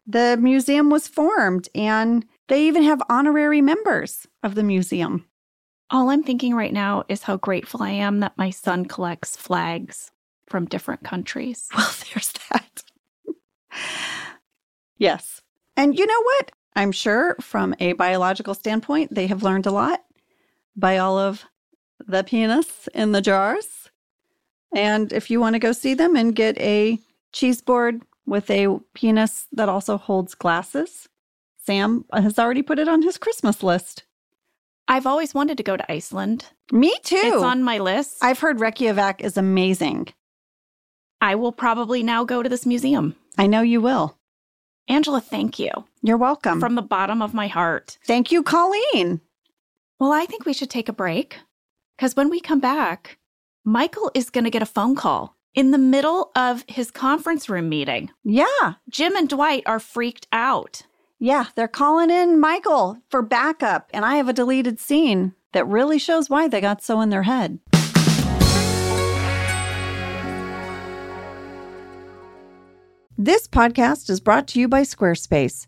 the museum was formed, and they even have honorary members of the museum. All I'm thinking right now is how grateful I am that my son collects flags from different countries. Well, there's that. yes. And you know what? I'm sure from a biological standpoint, they have learned a lot by all of the penis in the jars. And if you want to go see them and get a cheese board with a penis that also holds glasses, Sam has already put it on his Christmas list. I've always wanted to go to Iceland. Me too. It's on my list. I've heard Reykjavik is amazing. I will probably now go to this museum. I know you will. Angela, thank you You're welcome. from the bottom of my heart. Thank you, Colleen. Well, I think we should take a break because when we come back, Michael is going to get a phone call in the middle of his conference room meeting. Yeah. Jim and Dwight are freaked out. Yeah, they're calling in Michael for backup, and I have a deleted scene that really shows why they got so in their head. This podcast is brought to you by Squarespace.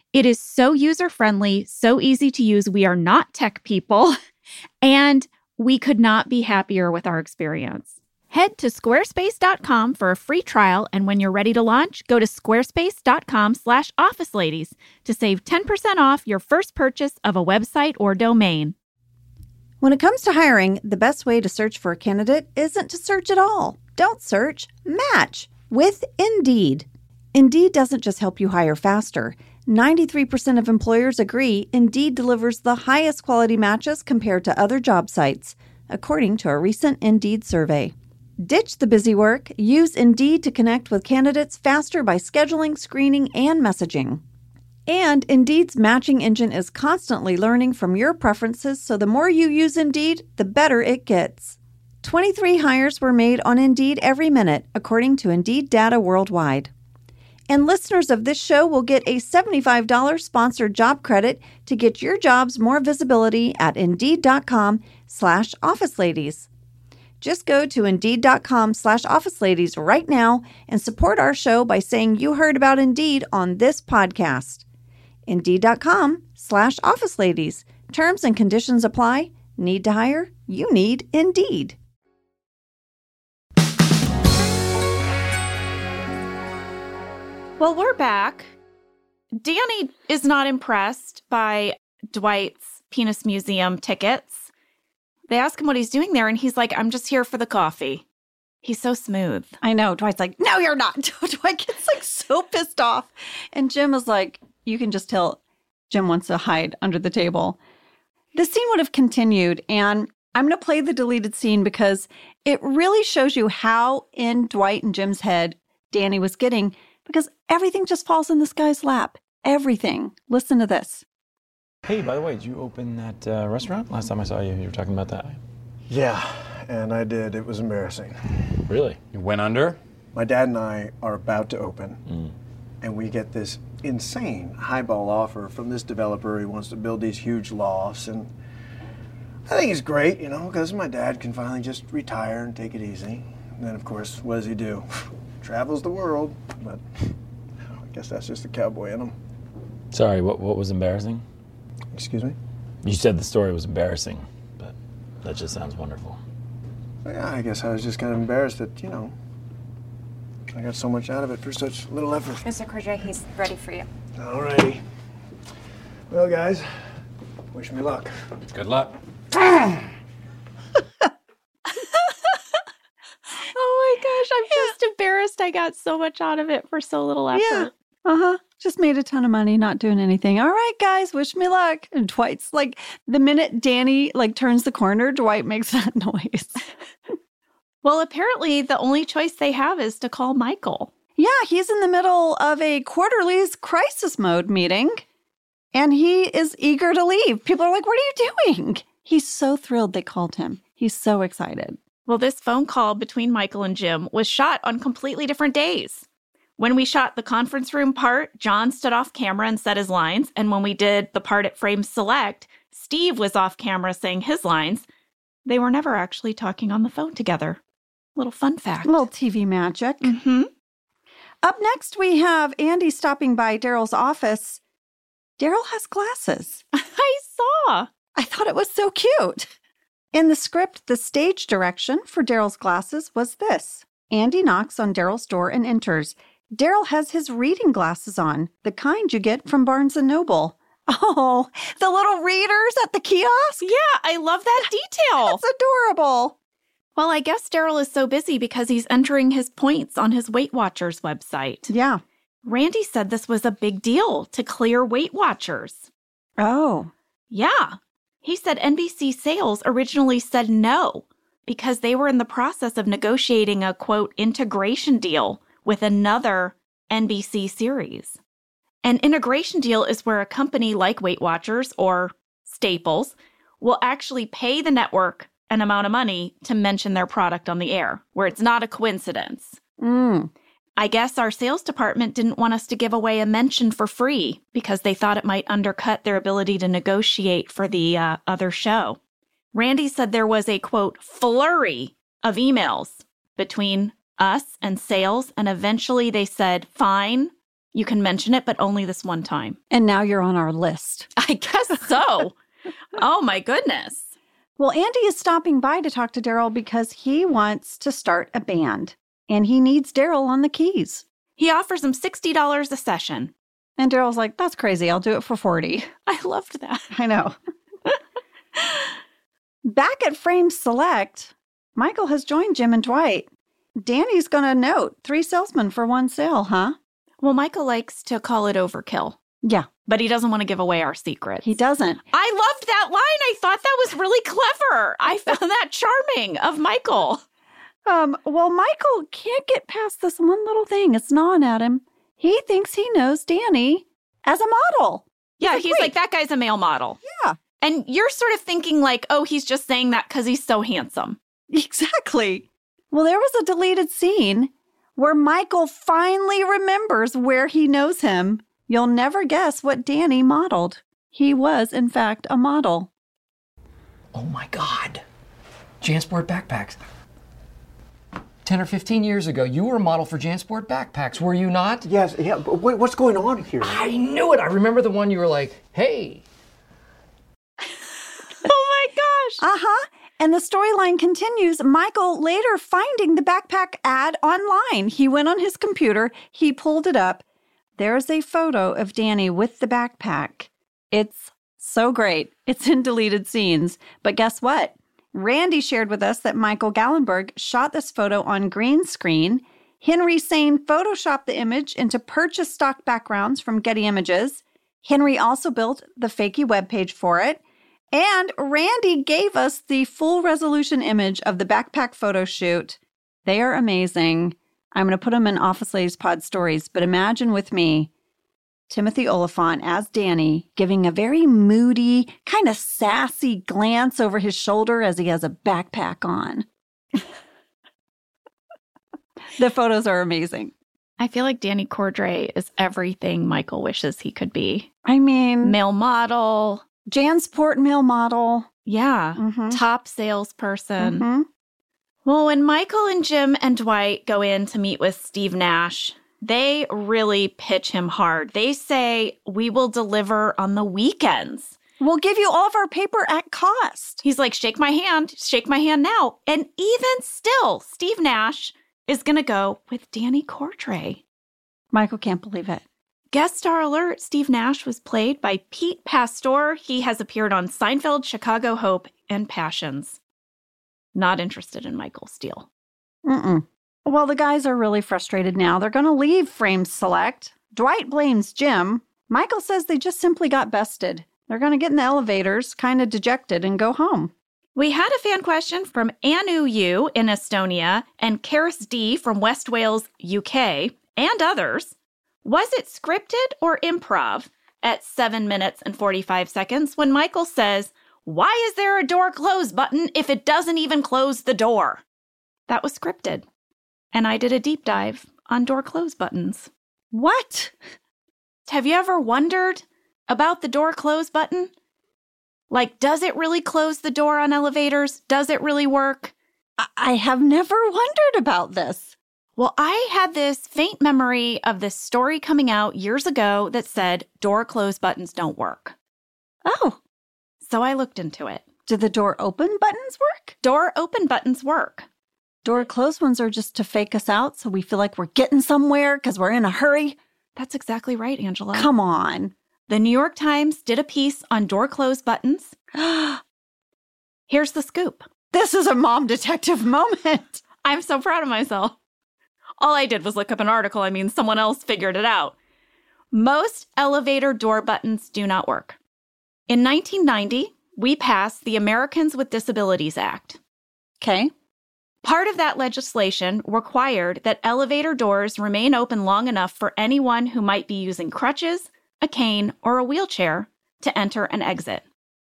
It is so user friendly, so easy to use. We are not tech people, and we could not be happier with our experience. Head to squarespace.com for a free trial, and when you're ready to launch, go to squarespace.com/officeladies to save 10% off your first purchase of a website or domain. When it comes to hiring, the best way to search for a candidate isn't to search at all. Don't search, match with Indeed. Indeed doesn't just help you hire faster. 93% of employers agree Indeed delivers the highest quality matches compared to other job sites, according to a recent Indeed survey. Ditch the busy work. Use Indeed to connect with candidates faster by scheduling, screening, and messaging. And Indeed's matching engine is constantly learning from your preferences, so the more you use Indeed, the better it gets. 23 hires were made on Indeed every minute, according to Indeed data worldwide. And listeners of this show will get a $75 sponsored job credit to get your jobs more visibility at Indeed.com slash Office Ladies. Just go to Indeed.com slash Office Ladies right now and support our show by saying you heard about Indeed on this podcast. Indeed.com slash Office Ladies. Terms and conditions apply. Need to hire? You need Indeed. Well, we're back. Danny is not impressed by Dwight's Penis Museum tickets. They ask him what he's doing there, and he's like, I'm just here for the coffee. He's so smooth. I know. Dwight's like, no, you're not. Dwight gets like so pissed off. And Jim is like, you can just tell Jim wants to hide under the table. The scene would have continued, and I'm going to play the deleted scene because it really shows you how in Dwight and Jim's head Danny was getting because everything just falls in this guy's lap. Everything. Listen to this. Hey, by the way, did you open that uh, restaurant? Last time I saw you, you were talking about that. Yeah, and I did. It was embarrassing. Really? You went under? My dad and I are about to open, and we get this insane highball offer from this developer. He wants to build these huge lofts, and I think it's great, you know, because my dad can finally just retire and take it easy. And then, of course, what does he do? Travels the world, but I guess that's just the cowboy in him. Sorry, what, what was embarrassing? Excuse me? You said the story was embarrassing, but that just sounds wonderful. Yeah, I guess I was just kind of embarrassed that, you know, I got so much out of it for such little effort. Mr. Corday, he's ready for you. Alrighty. Well, guys, wish me luck. Good luck. Oh my gosh, I'm just embarrassed I got so much out of it for so little effort. Yeah. Uh huh. Just made a ton of money, not doing anything. All right, guys, wish me luck. And Dwight's like, the minute Danny like turns the corner, Dwight makes that noise. Well, apparently the only choice they have is to call Michael. yeah, he's in the middle of a quarterly's crisis mode meeting, and he is eager to leave. People are like, "What are you doing?" He's so thrilled they called him. He's so excited. Well, this phone call between Michael and Jim was shot on completely different days. When we shot the conference room part, John stood off camera and said his lines. And when we did the part at Frame Select, Steve was off camera saying his lines. They were never actually talking on the phone together. Little fun fact. Little TV magic. hmm Up next, we have Andy stopping by Daryl's office. Daryl has glasses. I saw. I thought it was so cute. In the script, the stage direction for Daryl's glasses was this Andy knocks on Daryl's door and enters. Daryl has his reading glasses on, the kind you get from Barnes and Noble. Oh, the little readers at the kiosk? Yeah, I love that detail. That's adorable. well, I guess Daryl is so busy because he's entering his points on his Weight Watchers website. Yeah. Randy said this was a big deal to clear Weight Watchers. Oh, Yeah. He said NBC Sales originally said no because they were in the process of negotiating a quote integration deal with another NBC series. An integration deal is where a company like Weight Watchers or Staples will actually pay the network an amount of money to mention their product on the air, where it's not a coincidence. mm. I guess our sales department didn't want us to give away a mention for free because they thought it might undercut their ability to negotiate for the uh, other show. Randy said there was a quote, flurry of emails between us and sales, and eventually they said, fine, You can mention it, but only this one time. And now you're on our list. I guess so. oh my goodness. Well, Andy is stopping by to talk to Daryl because he wants to start a band and he needs Daryl on the keys. He offers him $60 a session. And Daryl's like, that's crazy. I'll do it for 40. I loved that. I know. Back at Frame Select, Michael has joined Jim and Dwight. Danny's going to note three salesmen for one sale, huh? Well, Michael likes to call it overkill, Yeah, but he doesn't want to give away our secret. he doesn't. I loved that line. I thought that was really clever. I found that charming of Michael. Um, well, Michael can't get past this one little thing. It's gnawing at him. He thinks he knows Danny as a model. Yeah, like, he's "Wait." like, that guy's a male model. Yeah. And you're sort of thinking, like, oh, he's just saying that because he's so handsome. Exactly. Well, there was a deleted scene where Michael finally remembers where he knows him. You'll never guess what Danny modeled. He was, in fact, a model. Oh my God. Jansport backpacks. 10 or 15 years ago, you were a model for Jansport backpacks, were you not? Yes, yeah, but wait, what's going on here? I knew it. I remember the one you were like, hey. Oh my gosh. Uh huh. And the storyline continues. Michael later finding the backpack ad online. He went on his computer, he pulled it up. There's a photo of Danny with the backpack. It's so great. It's in deleted scenes. But guess what? Randy shared with us that Michael Gallenberg shot this photo on green screen. Henry Sane photoshopped the image into purchase stock backgrounds from Getty Images. Henry also built the fakey webpage for it. And Randy gave us the full resolution image of the backpack photo shoot. They are amazing. I'm going to put them in Office Ladies Pod stories, but imagine with me Timothy Olyphant as Danny giving a very moody, kind of sassy glance over his shoulder as he has a backpack on. the photos are amazing. I feel like Danny Cordray is everything Michael wishes he could be. I mean, Male model. Jansport male model. Yeah. Mhm. Top salesperson. Mhm. Well, when Michael and Jim and Dwight go in to meet with Steve Nash, they really pitch him hard. They say, We will deliver on the weekends. We'll give you all of our paper at cost. He's like, Shake my hand, shake my hand now. And even still, Steve Nash is going to go with Danny Cordray. Michael can't believe it. Guest star alert Steve Nash was played by Pete Pastor. He has appeared on Seinfeld, Chicago Hope, and Passions. Not interested in Michael Steele. Mm-mm. Well, the guys are really frustrated now. They're going to leave Frame Select. Dwight blames Jim. Michael says they just simply got bested. They're going to get in the elevators, kind of dejected, and go home. We had a fan question from Anu U in Estonia and Karis D from West Wales, UK, and others. Was it scripted or improv at 7 minutes and 45 seconds when Michael says, Why is there a door close button if it doesn't even close the door? That was scripted. And I did a deep dive on door close buttons. What? Have you ever wondered about the door close button? Like, does it really close the door on elevators? Does it really work? I, have never wondered about this. Well, I had this faint memory of this story coming out years ago that said door close buttons don't work. Oh, So I looked into it. do the door open buttons work? Door open buttons work. Door closed ones are just to fake us out so we feel like we're getting somewhere because we're in a hurry. That's exactly right, Angela. Come on. The New York Times did a piece on door close buttons. Here's the scoop. this is a mom detective moment. I'm so proud of myself. All I did was look up an article. I mean, someone else figured it out. Most elevator door buttons do not work. In 1990, we passed the Americans with Disabilities Act. Okay. Part of that legislation required that elevator doors remain open long enough for anyone who might be using crutches, a cane, or a wheelchair to enter and exit.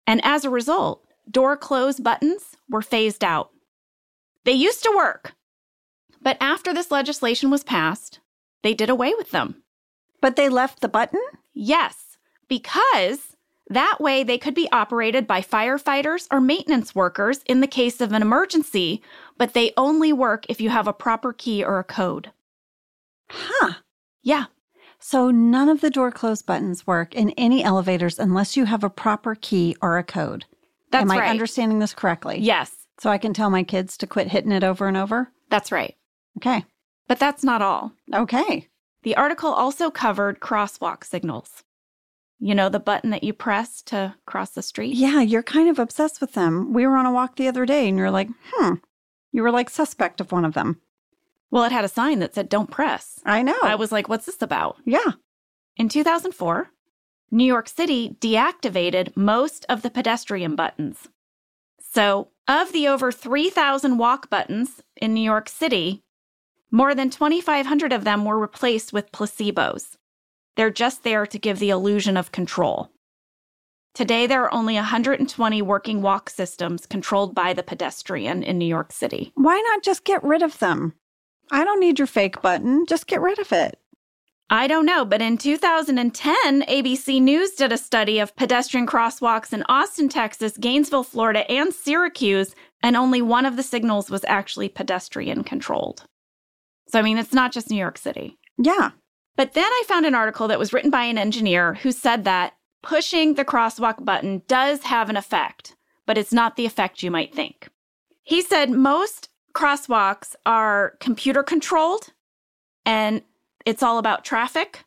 And as a result, door close buttons were phased out. They used to work, but after this legislation was passed, they did away with them. But they left the button? Yes, because that way they could be operated by firefighters or maintenance workers in the case of an emergency, but they only work if you have a proper key or a code. Huh. Yeah. So none of the door close buttons work in any elevators unless you have a proper key or a code. That's Am I right. understanding this correctly? yes, So I can tell my kids to quit hitting it over and over? that's right. Okay. But that's not all. Okay. The article also covered crosswalk signals. You know, the button that you press to cross the street? Yeah, you're kind of obsessed with them. We were on a walk the other day and you're like, hmm. You were like suspect of one of them. Well, it had a sign that said, don't press. I know. I was like, what's this about? yeah. In 2004, New York City deactivated most of the pedestrian buttons. So, of the over 3,000 walk buttons in New York City, more than 2,500 of them were replaced with placebos. They're just there to give the illusion of control. Today, there are only 120 working walk systems controlled by the pedestrian in New York City. Why not just get rid of them? I don't need your fake button. Just get rid of it. I don't know, but in 2010, ABC News did a study of pedestrian crosswalks in Austin, Texas, Gainesville, Florida, and Syracuse, and only one of the signals was actually pedestrian controlled. So, I mean, it's not just New York City. Yeah. But then I found an article that was written by an engineer who said that pushing the crosswalk button does have an effect, but it's not the effect you might think. He said most crosswalks are computer controlled and it's all about traffic,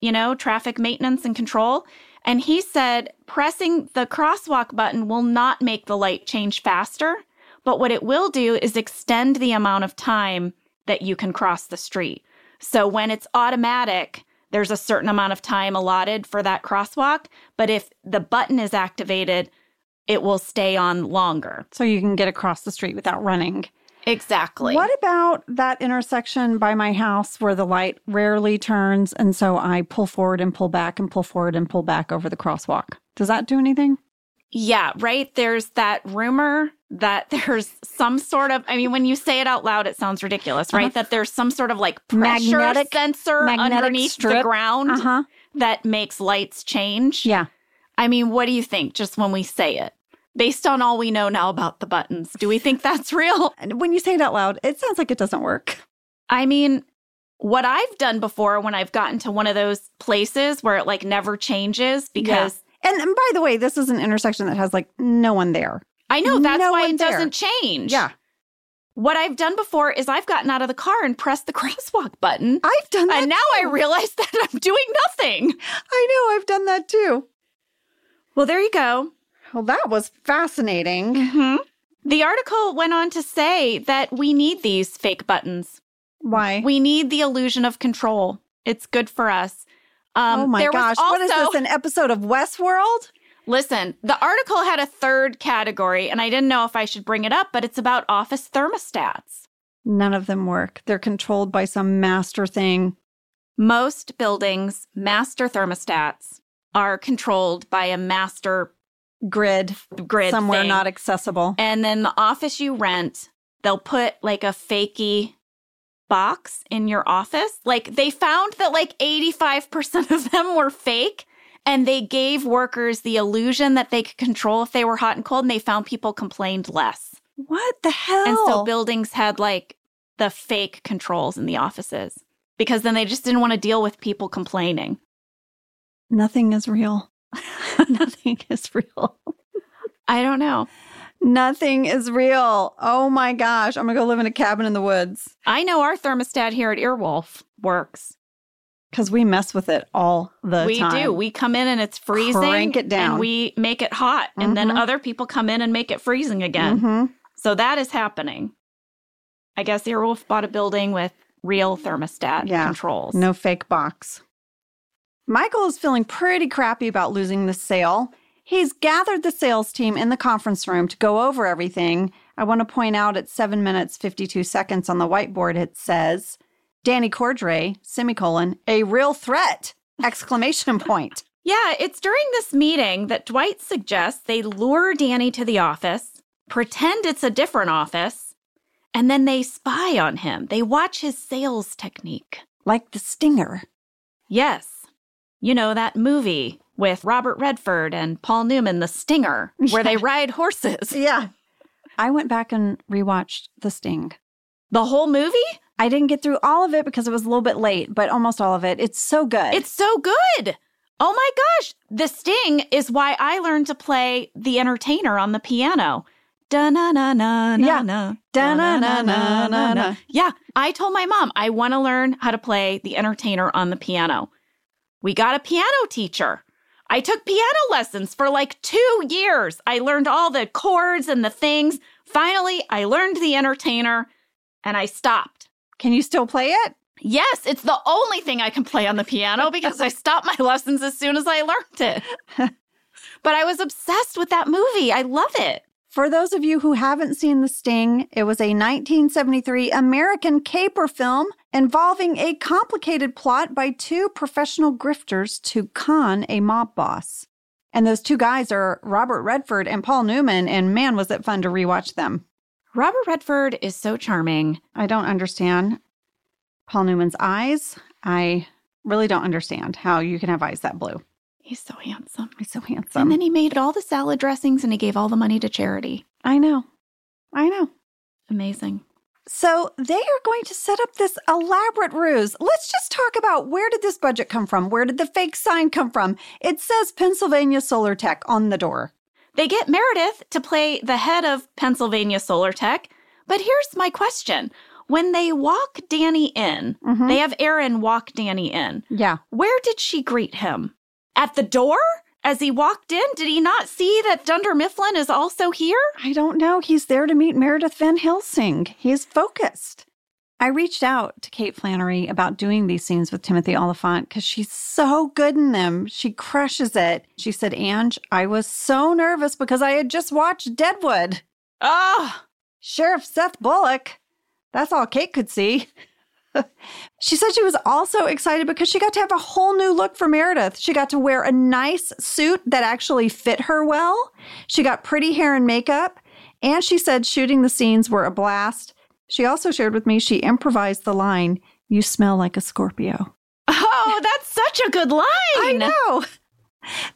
you know, traffic maintenance and control. And he said pressing the crosswalk button will not make the light change faster, but what it will do is extend the amount of time that you can cross the street. So when it's automatic, there's a certain amount of time allotted for that crosswalk. But if the button is activated, it will stay on longer. So you can get across the street without running. Exactly. What about that intersection by my house where the light rarely turns? And so I pull forward and pull back and pull forward and pull back over the crosswalk. Does that do anything? Yeah, right. There's that rumor that there's some sort of, I mean, when you say it out loud, it sounds ridiculous, right? Uh-huh. That there's some sort of like pressure Magnetic- sensor magnetic underneath the ground Uh huh. that makes lights change. Yeah. I mean, what do you think just when we say it? Based on all we know now about the buttons, do we think that's real? And when you say it out loud, it sounds like it doesn't work. I mean, what I've done before when I've gotten to one of those places where it like never changes because And, and by the way, this is an intersection that has like no one there. I know that's No why it there. doesn't change. Yeah. What I've done before is I've gotten out of the car and pressed the crosswalk button. I've done that. and now I realize that I'm doing nothing. I know, I've done that too. Well, there you go. Well, that was fascinating. hmm The article went on to say that we need these fake buttons. Why? We need the illusion of control. It's good for us. Um, oh my gosh. what is this, an episode of Westworld? Listen, the article had a third category, and I didn't know if I should bring it up, but it's about office thermostats. None of them work. They're controlled by some master thing. Most buildings, master thermostats, are controlled by a master Grid grid somewhere thing. not accessible. And then the office you rent, they'll put like a fakey box in your office. Like they found that like 85% of them were fake. And they gave workers the illusion that they could control if they were hot and cold, and they found people complained less. What the hell? And so buildings had like the fake controls in the offices because then they just didn't want to deal with people complaining. Nothing is real. Nothing is real. I don't know. Nothing is real. Oh my gosh. I'm going to go live in a cabin in the woods I know our thermostat here at Earwolf works. because we mess with it all the we time. We do. We come in and it's freezing. Crank it down. And we make it hot. And then Mhm. other people come in and make it freezing again. Mhm. So that is happening. I guess Earwolf bought a building with real thermostat Yeah. controls. No fake box. Michael is feeling pretty crappy about losing the sale. He's gathered the sales team in the conference room to go over everything. I want to point out at 7 minutes 52 seconds on the whiteboard it says Danny Cordray, semicolon, a real threat, exclamation point. Yeah, it's during this meeting that Dwight suggests they lure Danny to the office, pretend it's a different office, and then they spy on him. They watch his sales technique. Like the stinger. Yes. You know, that movie with Robert Redford and Paul Newman, The Stinger, where they ride horses. Yeah. I went back and rewatched The Sting. The whole movie? I didn't get through all of it because it was a little bit late, but almost all of it. It's so good. It's so good. Oh my gosh. The Sting is why I learned to play the entertainer on the piano. Da na na na na na. Da-na-na-na-na-na. Yeah. I told my mom I want to learn how to play the entertainer on the piano. We got a piano teacher. I took piano lessons for like two years. I learned all the chords and the things. Finally, I learned the entertainer and I stopped. Can you still play it? Yes, it's the only thing I can play on the piano because I stopped my lessons as soon as I learned it. but I was obsessed with that movie. I love it. For those of you who haven't seen The Sting, it was a 1973 American caper film involving a complicated plot by two professional grifters to con a mob boss. And those two guys are Robert Redford and Paul Newman, and man, was it fun to rewatch them. Robert Redford is so charming. I don't understand Paul Newman's eyes. I really don't understand how you can have eyes that blue. He's so handsome. He's so handsome. And then he made all the salad dressings and he gave all the money to charity. I know. I know. Amazing. So they are going to set up this elaborate ruse. Let's just talk about where did this budget come from? Where did the fake sign come from? It says Pennsylvania Solar Tech on the door. They get Meredith to play the head of Pennsylvania Solar Tech. But here's my question. When they walk Danny in, Mhm. they have Erin walk Danny in. Yeah. Where did she greet him? At the door? As he walked in, did he not see that Dunder Mifflin is also here? I don't know. He's there to meet Meredith Van Helsing. He's focused. I reached out to Kate Flannery about doing these scenes with Timothy Olyphant because she's so good in them. She crushes it. She said, Ange, I was so nervous because I had just watched Deadwood. Oh, Sheriff Seth Bullock. That's all Kate could see. She said she was also excited because she got to have a whole new look for Meredith. She got to wear a nice suit that actually fit her well. She got pretty hair and makeup. And she said shooting the scenes were a blast. She also shared with me she improvised the line, You smell like a Scorpio. oh, that's such a good line. I know.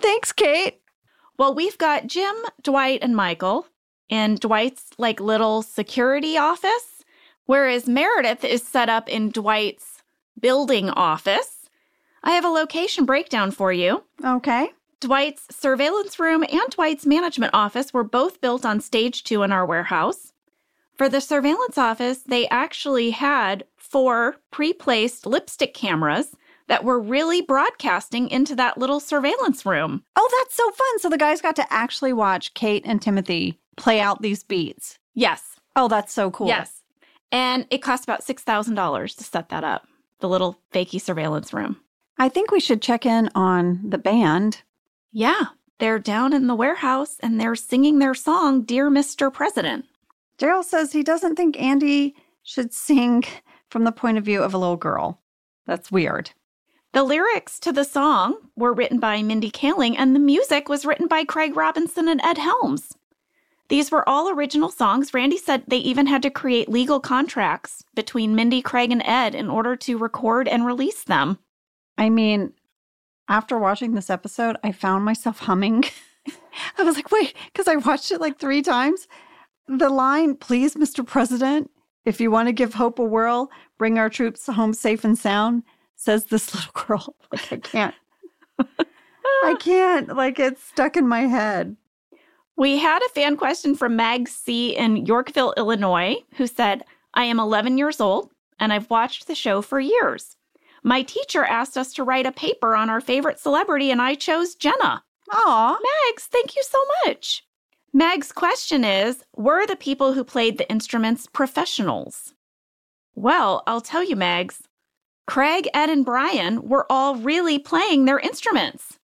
Thanks, Kate. Well, we've got Jim, Dwight, and Michael in Dwight's like little security office, whereas Meredith is set up in Dwight's building office. I have a location breakdown for you. Okay. Dwight's surveillance room and Dwight's management office were both built on stage two in our warehouse. For the surveillance office, they actually had four pre placed lipstick cameras that were really broadcasting into that little surveillance room. Oh, that's so fun. So the guys got to actually watch Kate and Timothy play out these beats. Yes. Oh, that's so cool. Yes. And it cost about $6,000 to set that up, the little fakey surveillance room. I think we should check in on the band. Yeah. They're down in the warehouse and they're singing their song, Dear Mr. President. Daryl says he doesn't think Andy should sing from the point of view of a little girl. That's weird. The lyrics to the song were written by Mindy Kaling, and the music was written by Craig Robinson and Ed Helms. These were all original songs. Randy said they even had to create legal contracts between Mindy, Craig, and Ed in order to record and release them. I mean, after watching this episode, I found myself humming. I was like, wait, because I watched it like three times. The line, please, Mr. President, if you want to give hope a whirl, bring our troops home safe and sound, says this little girl. Like, I can't. I can't. Like, it's stuck in my head. We had a fan question from Mag C in Yorkville, Illinois, who said, I am 11 years old and I've watched the show for years. My teacher asked us to write a paper on our favorite celebrity, and I chose Jenna. Aw. Mags, thank you so much. Mag's question is Were the people who played the instruments professionals? Well, I'll tell you, Mags. Craig, Ed, and Brian were all really playing their instruments.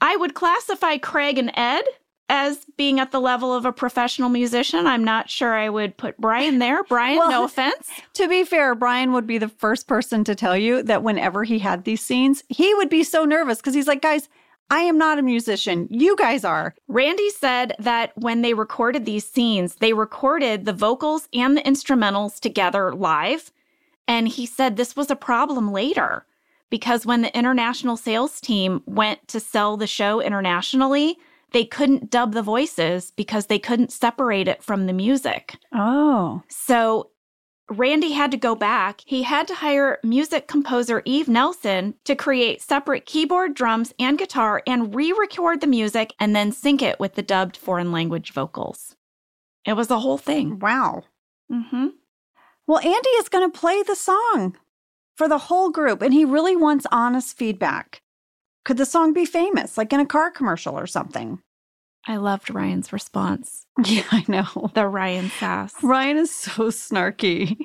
I would classify Craig and Ed as being at the level of a professional musician. I'm not sure I would put Brian there. Brian, Well, no offense. To be fair, Brian would be the first person to tell you that whenever he had these scenes, he would be so nervous because he's like, guys, I am not a musician. You guys are. Randy said that when they recorded these scenes, they recorded the vocals and the instrumentals together live. And he said this was a problem later because when the international sales team went to sell the show internationally, they couldn't dub the voices because they couldn't separate it from the music. Oh. So Randy had to go back. He had to hire music composer Eve Nelson to create separate keyboard, drums, and guitar and re record the music and then sync it with the dubbed foreign language vocals. It was a whole thing. Wow. Mm-hmm. Well, Andy is going to play the song for the whole group, and he really wants honest feedback. Could the song be famous, like in a car commercial or something? I loved Ryan's response. Yeah, I know. The Ryan sass. Ryan is so snarky.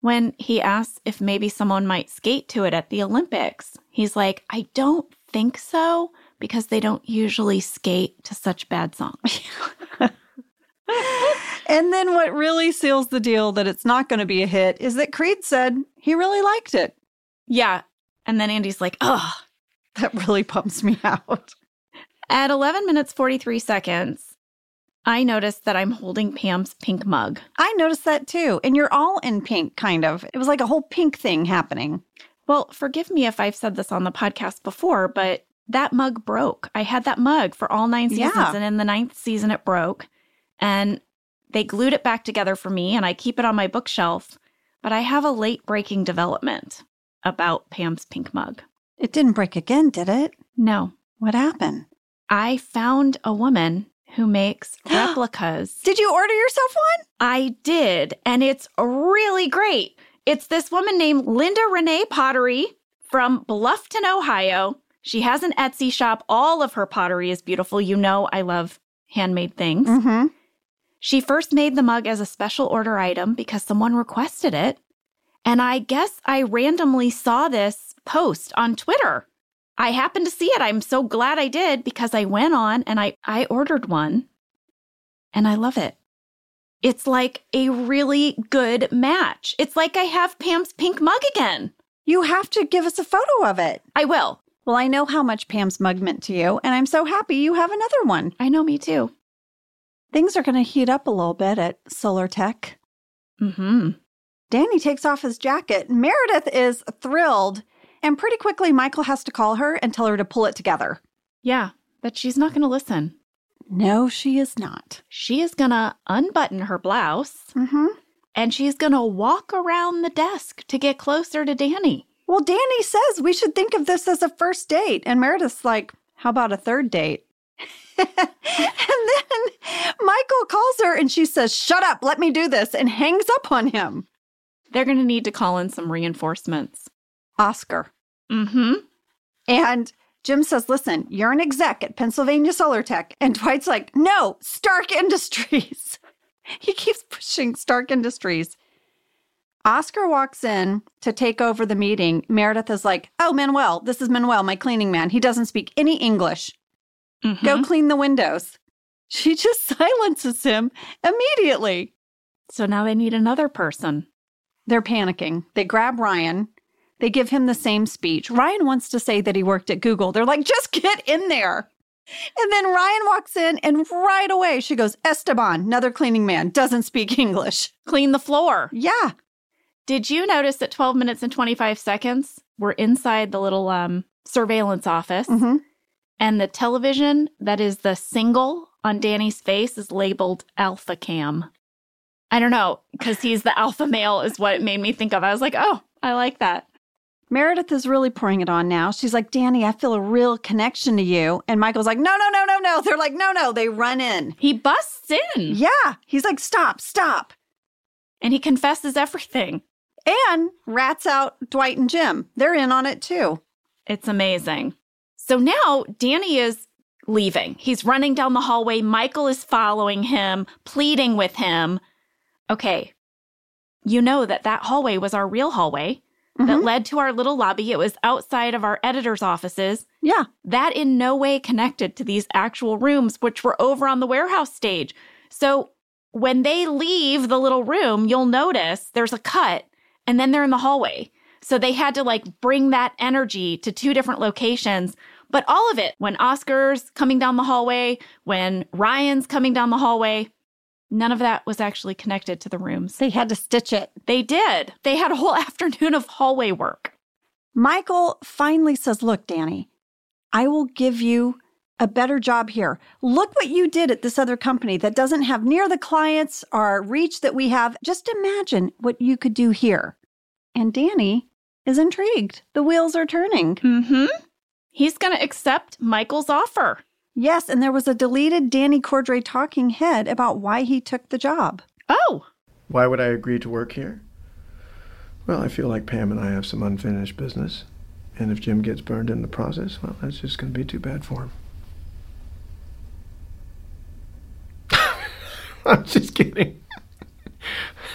When he asks if maybe someone might skate to it at the Olympics, he's like, I don't think so because they don't usually skate to such bad songs. and then what really seals the deal that it's not going to be a hit is that Creed said he really liked it. yeah. And then Andy's like, ugh. That really pumps me out. At 11 minutes 43 seconds, I noticed that I'm holding Pam's pink mug. I noticed that too. And you're all in pink, kind of. It was like a whole pink thing happening. Well, forgive me if I've said this on the podcast before, but that mug broke. I had that mug for all nine seasons, Yeah. and in the ninth season, it broke. And they glued it back together for me, and I keep it on my bookshelf. But I have a late breaking development about Pam's pink mug. It didn't break again, did it? No, What happened? I found a woman who makes replicas. Did you order yourself one? I did, and it's really great. It's this woman named Linda Renee Pottery from Bluffton, Ohio. She has an Etsy shop. All of her pottery is beautiful. You know, I love handmade things. Mm-hmm. She first made the mug as a special order item because someone requested it. And I guess I randomly saw this post on Twitter. I happened to see it. I'm so glad I did because I went on and I, I ordered one and I love it. It's like a really good match. It's like I have Pam's pink mug again. You have to give us a photo of it. I will. Well, I know how much Pam's mug meant to you, and I'm so happy you have another one. I know me too. Things are going to heat up a little bit at Solar Tech. Mm-hmm. Danny takes off his jacket. Meredith is thrilled, and pretty quickly, Michael has to call her and tell her to pull it together. Yeah, but she's not going to listen. No, she is not. She is going to unbutton her blouse Mm-hmm. and she's going to walk around the desk to get closer to Danny. Well, Danny says we should think of this as a first date, and Meredith's like, "How about a third date?" and then Michael calls her, and she says, "Shut up, let me do this," and hangs up on him. They're going to need to call in some reinforcements. Oscar. Mm-hmm. And Jim says, Listen, you're an exec at Pennsylvania Solar Tech. And Dwight's like, No, Stark Industries. he keeps pushing Stark Industries. Oscar walks in to take over the meeting. Meredith is like, Oh, Manuel, this is Manuel, my cleaning man. He doesn't speak any English. Go clean the windows. She just silences him immediately. So now they need another person. They're panicking. They grab Ryan. They give him the same speech. Ryan wants to say that he worked at Google. They're like, just get in there. And then Ryan walks in, and right away she goes, Esteban, another cleaning man, doesn't speak English. Clean the floor. Yeah. Did you notice that 12 minutes and 25 seconds we're inside the little um, surveillance office Mhm. and the television that is the single on Danny's face is labeled Alpha Cam? I don't know, because he's the alpha male is what it made me think of. I was like, oh, I like that. Meredith is really pouring it on now. She's like, Danny, I feel a real connection to you. And Michael's like, no, no, no, no, no. They're like, no, no. They run in. He busts in Yeah. He's like, stop, stop. and he confesses everything. And rats out Dwight and Jim. They're in on it too. It's amazing. So now Danny is leaving. He's running down the hallway. Michael is following him, pleading with him. Okay, you know that that hallway was our real hallway that Mhm. led to our little lobby. It was outside of our editor's offices. Yeah. That in no way connected to these actual rooms, which were over on the warehouse stage. So when they leave the little room, you'll notice there's a cut and then they're in the hallway. So they had to like bring that energy to two different locations. But all of it, when Oscar's coming down the hallway, when Ryan's coming down the hallway, none of that was actually connected to the rooms. They had to stitch it. They did. They had a whole afternoon of hallway work. Michael finally says, Look, Danny, I will give you a better job here. Look what you did at this other company that doesn't have near the clients or reach that we have. Just imagine what you could do here. And Danny is intrigued. The wheels are turning. Mm-hmm. He's going to accept Michael's offer. Yes, and there was a deleted Danny Cordray talking head about why he took the job. Oh, Why would I agree to work here? Well, I feel like Pam and I have some unfinished business. And if Jim gets burned in the process, well, that's just going to be too bad for him. I'm just kidding.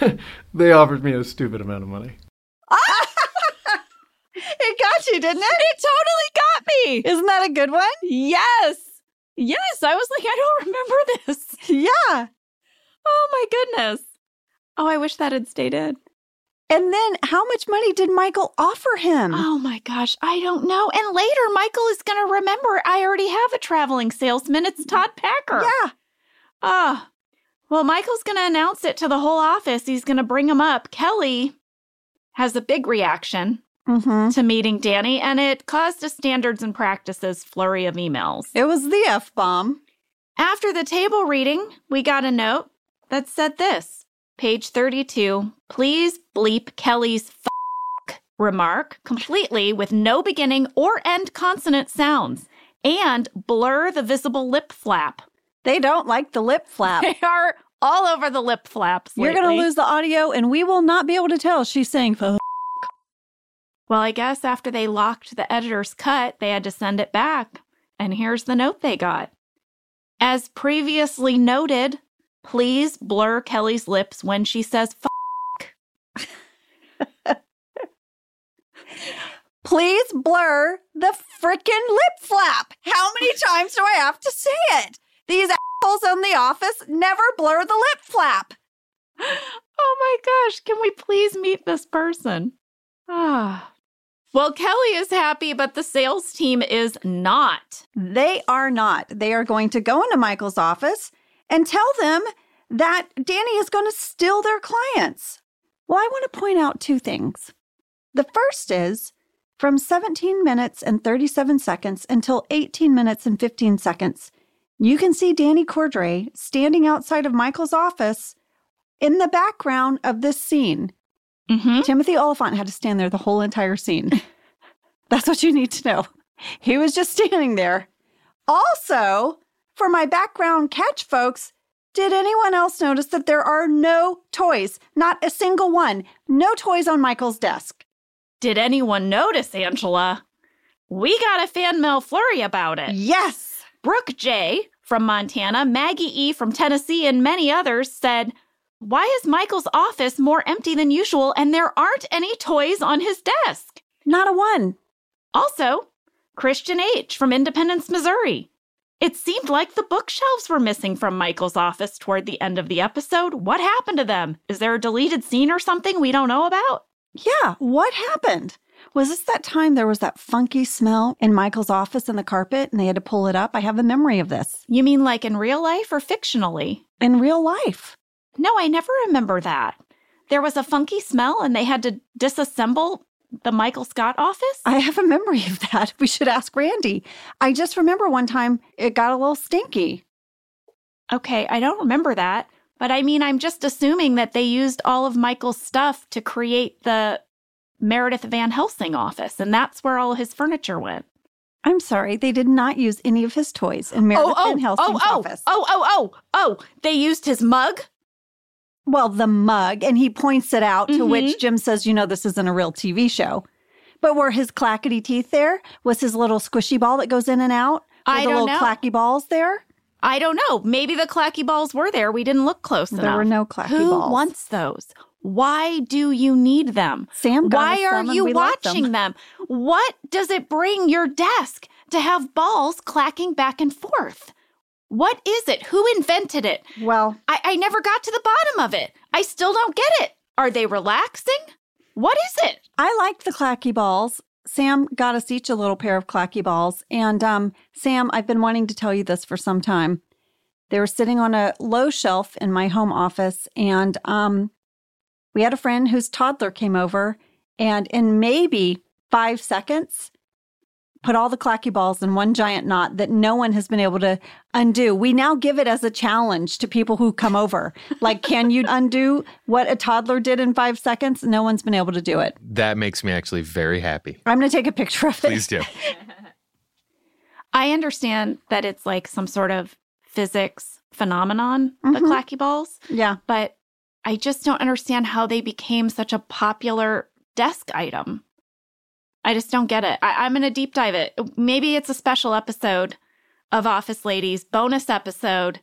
they offered me a stupid amount of money. It got you, didn't it? it totally got me. Isn't that a good one? Yes. Yes. I was like, I don't remember this. Yeah. Oh my goodness. Oh, I wish that had stayed in. And then how much money did Michael offer him? Oh my gosh, I don't know. And later, Michael is going to remember I already have a traveling salesman. It's Todd Packer. Yeah. Ah. well, Michael's going to announce it to the whole office. He's going to bring him up. Kelly has a big reaction Mm-hmm. to meeting Danny, and it caused a standards and practices flurry of emails. It was the F bomb. After the table reading, we got a note that said this page 32 please bleep Kelly's f- remark completely with no beginning or end consonant sounds and blur the visible lip flap. They don't like the lip flap. They are all over the lip flaps. You're going to lose the audio, and we will not be able to tell she's saying f. Well, I guess after they locked the editor's cut, they had to send it back. And here's the note they got. As previously noted, please blur Kelly's lips when she says f. Please blur the frickin' lip flap. How many times do I have to say it? These assholes in the office never blur the lip flap. Oh my gosh, can we please meet this person? Ah. Well, Kelly is happy, but the sales team is not. They are not. They are going to go into Michael's office and tell them that Danny is going to steal their clients. Well, I want to point out two things. The first is from 17 minutes and 37 seconds until 18 minutes and 15 seconds, you can see Danny Cordray standing outside of Michael's office in the background of this scene. Mm-hmm. Timothy Olyphant had to stand there the whole entire scene. That's what you need to know. He was just standing there. Also, for my background catch folks, did anyone else notice that there are no toys? Not a single one. No toys on Michael's desk. Did anyone notice, Angela? We got a fan mail flurry about it. Yes. Brooke J. from Montana, Maggie E. from Tennessee, and many others said, Why is Michael's office more empty than usual and there aren't any toys on his desk? Not a one. Also, Christian H. from Independence, Missouri. It seemed like the bookshelves were missing from Michael's office toward the end of the episode. What happened to them? Is there a deleted scene or something we don't know about? Yeah, what happened? Was this that time there was that funky smell in Michael's office in the carpet and they had to pull it up? I have a memory of this. You mean like in real life or fictionally? In real life. No, I never remember that. There was a funky smell and they had to disassemble the Michael Scott office? I have a memory of that. We should ask Randy. I just remember one time it got a little stinky. Okay, I don't remember that. But I mean, I'm just assuming that they used all of Michael's stuff to create the Meredith Van Helsing office, and that's where all his furniture went. I'm sorry, they did not use any of his toys in Meredith oh, oh Van Helsing's oh, oh, office. oh, oh, oh, oh, they used his mug? Well, the mug, and he points it out, to Mhm. which Jim says, You know, this isn't a real TV show. But were his clackety teeth there? Was his little squishy ball that goes in and out? Were I the don't little know. clacky balls there? I don't know. Maybe the clacky balls were there. We didn't look close There enough. There were no clacky Who balls. wants those? Why do you need them? Sam Why are you liked them. watching them? What does it bring your desk to have balls clacking back and forth? What is it? Who invented it? Well, I, I never got to the bottom of it. I still don't get it. Are they relaxing? What is it? I liked the clacky balls. Sam got us each a little pair of clacky balls. And um, Sam, I've been wanting to tell you this for some time. They were sitting on a low shelf in my home office, and um, we had a friend whose toddler came over, and in maybe five seconds, put all the clacky balls in one giant knot that no one has been able to undo. We now give it as a challenge to people who come over. Like, can you undo what a toddler did in five seconds? No one's been able to do it. That makes me actually very happy. I'm going to take a picture of it. Please do. I understand that it's like some sort of physics phenomenon, the Mhm. clacky balls, Yeah. but I just don't understand how they became such a popular desk item. I just don't get it. I, I'm going to deep dive it. Maybe it's a special episode of Office Ladies, bonus episode,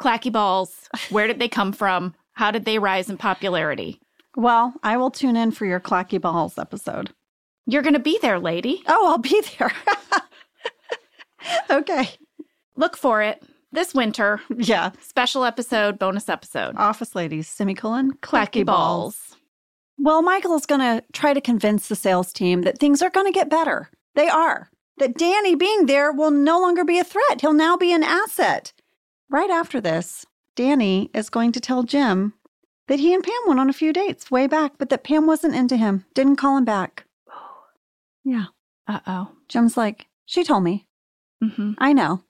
clacky balls. Where did they come from? How did they rise in popularity? Well, I will tune in for your clacky balls episode. You're going to be there, lady. Oh, I'll be there. okay. Look for it this winter. Yeah. Special episode, bonus episode. Office ladies, semicolon, Clacky balls. Well, Michael's going to try to convince the sales team that things are going to get better. They are. That Danny being there will no longer be a threat. He'll now be an asset. Right after this, Danny is going to tell Jim that he and Pam went on a few dates way back, but that Pam wasn't into him, didn't call him back. Yeah. Uh oh. Jim's like, she told me. hmm I know.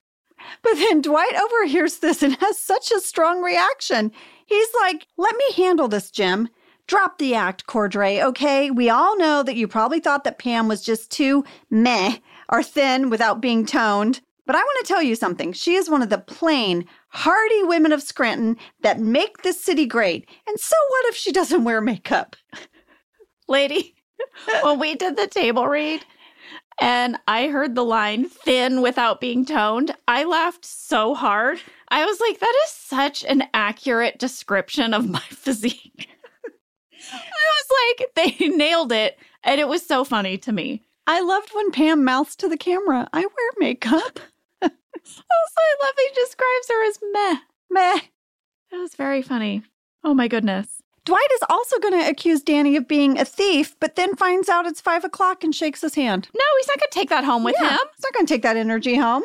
But then Dwight overhears this and has such a strong reaction. He's like, let me handle this, Jim. Drop the act, Cordray, okay? We all know that you probably thought that Pam was just too meh or thin without being toned. But I want to tell you something. She is one of the plain, hardy women of Scranton that make this city great. And so what if she doesn't wear makeup? Lady, when we did the table read and I heard the line thin without being toned, I laughed so hard. I was like, that is such an accurate description of my physique. I was like, they nailed it. And it was so funny to me. I loved when Pam mouths to the camera, I wear makeup. Also, I love he describes her as meh. Meh. That was very funny. Oh my goodness. Dwight is also going to accuse Danny of being a thief, but then finds out it's five o'clock and shakes his hand. No, he's not going to take that home with Yeah, him. He's not going to take that energy home.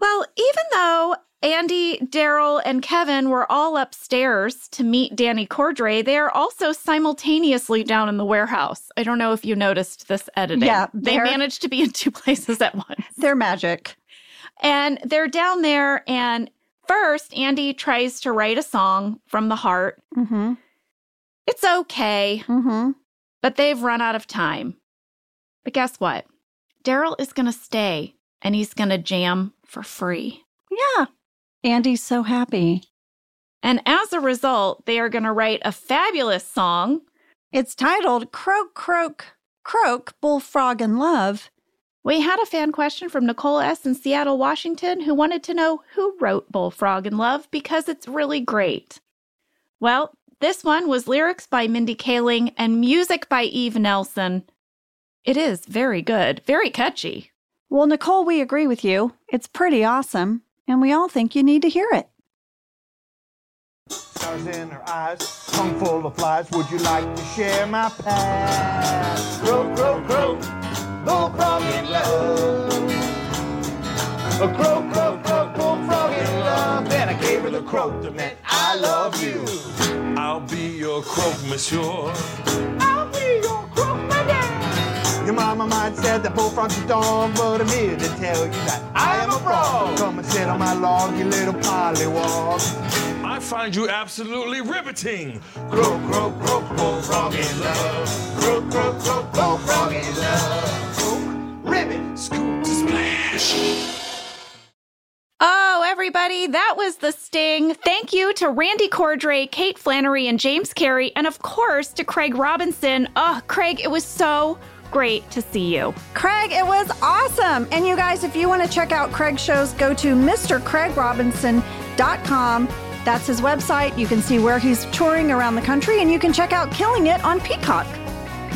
Well, even though Andy, Daryl, and Kevin were all upstairs to meet Danny Cordray, they are also simultaneously down in the warehouse. I don't know if you noticed this editing. Yeah, they managed to be in two places at once. They're magic. And they're down there, and first, Andy tries to write a song from the heart. Mm-hmm. It's okay, Mm-hmm. but they've run out of time. But guess what? Daryl is going to stay and he's going to jam for free. Yeah. Andy's so happy. And as a result, they are going to write a fabulous song. It's titled Croak, Croak, Croak, Bullfrog in Love. We had a fan question from Nicole S. in Seattle, Washington, who wanted to know who wrote Bullfrog in Love because it's really great. Well, this one was lyrics by Mindy Kaling and music by Eve Nelson. It is very good, very catchy. Well, Nicole, we agree with you. It's pretty awesome, and we all think you need to hear it. Stars in her eyes, tongue full of flies. Would you like to share my past? Croak, croak, croak, bullfrog in love. A croak, croak, croak, bullfrog in love. Then I gave her the croak that meant I love you. I'll be your croak, monsieur. Your mama might have said that bullfrog's a dog, but I'm here to tell you that I am a frog. Come and sit on my log, you little pollywog. I find you absolutely riveting. Croak, croak, croak, bullfrog in love. Croak, croak, croak, bullfrog in love. Croak, ribbit, scoop, splash. Oh, everybody, that was the sting. Thank you to Randy Cordray, Kate Flannery, and James Carey, and of course to Craig Robinson. Oh, Craig, it was so great to see you. Craig, it was awesome. And you guys, if you want to check out Craig's shows, go to MrCraigRobinson.com. That's his website. You can see where he's touring around the country, and you can check out Killing It on Peacock.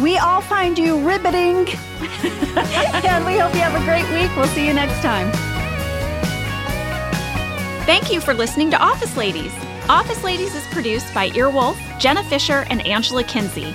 We all find you riveting. and we hope you have a great week. We'll see you next time. Thank you for listening to Office Ladies. Office Ladies is produced by Earwolf, Jenna Fischer, and Angela Kinsey.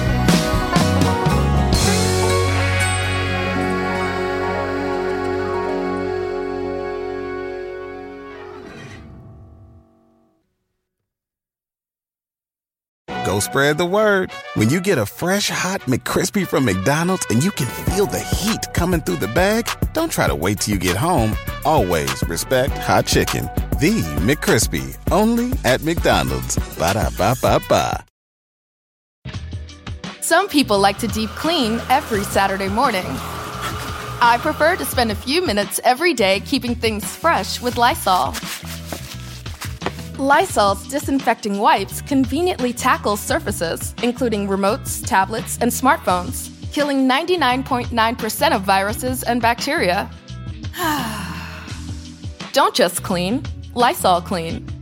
Go spread the word. When you get a fresh hot McCrispy from McDonald's and you can feel the heat coming through the bag, don't try to wait till you get home. Always respect hot chicken. The McCrispy, only at McDonald's. Ba da ba ba ba. Some people like to deep clean every Saturday morning. I prefer to spend a few minutes every day keeping things fresh with Lysol. Lysol's disinfecting wipes conveniently tackle surfaces, including remotes, tablets, and smartphones, killing 99.9% of viruses and bacteria. Don't just clean, Lysol clean.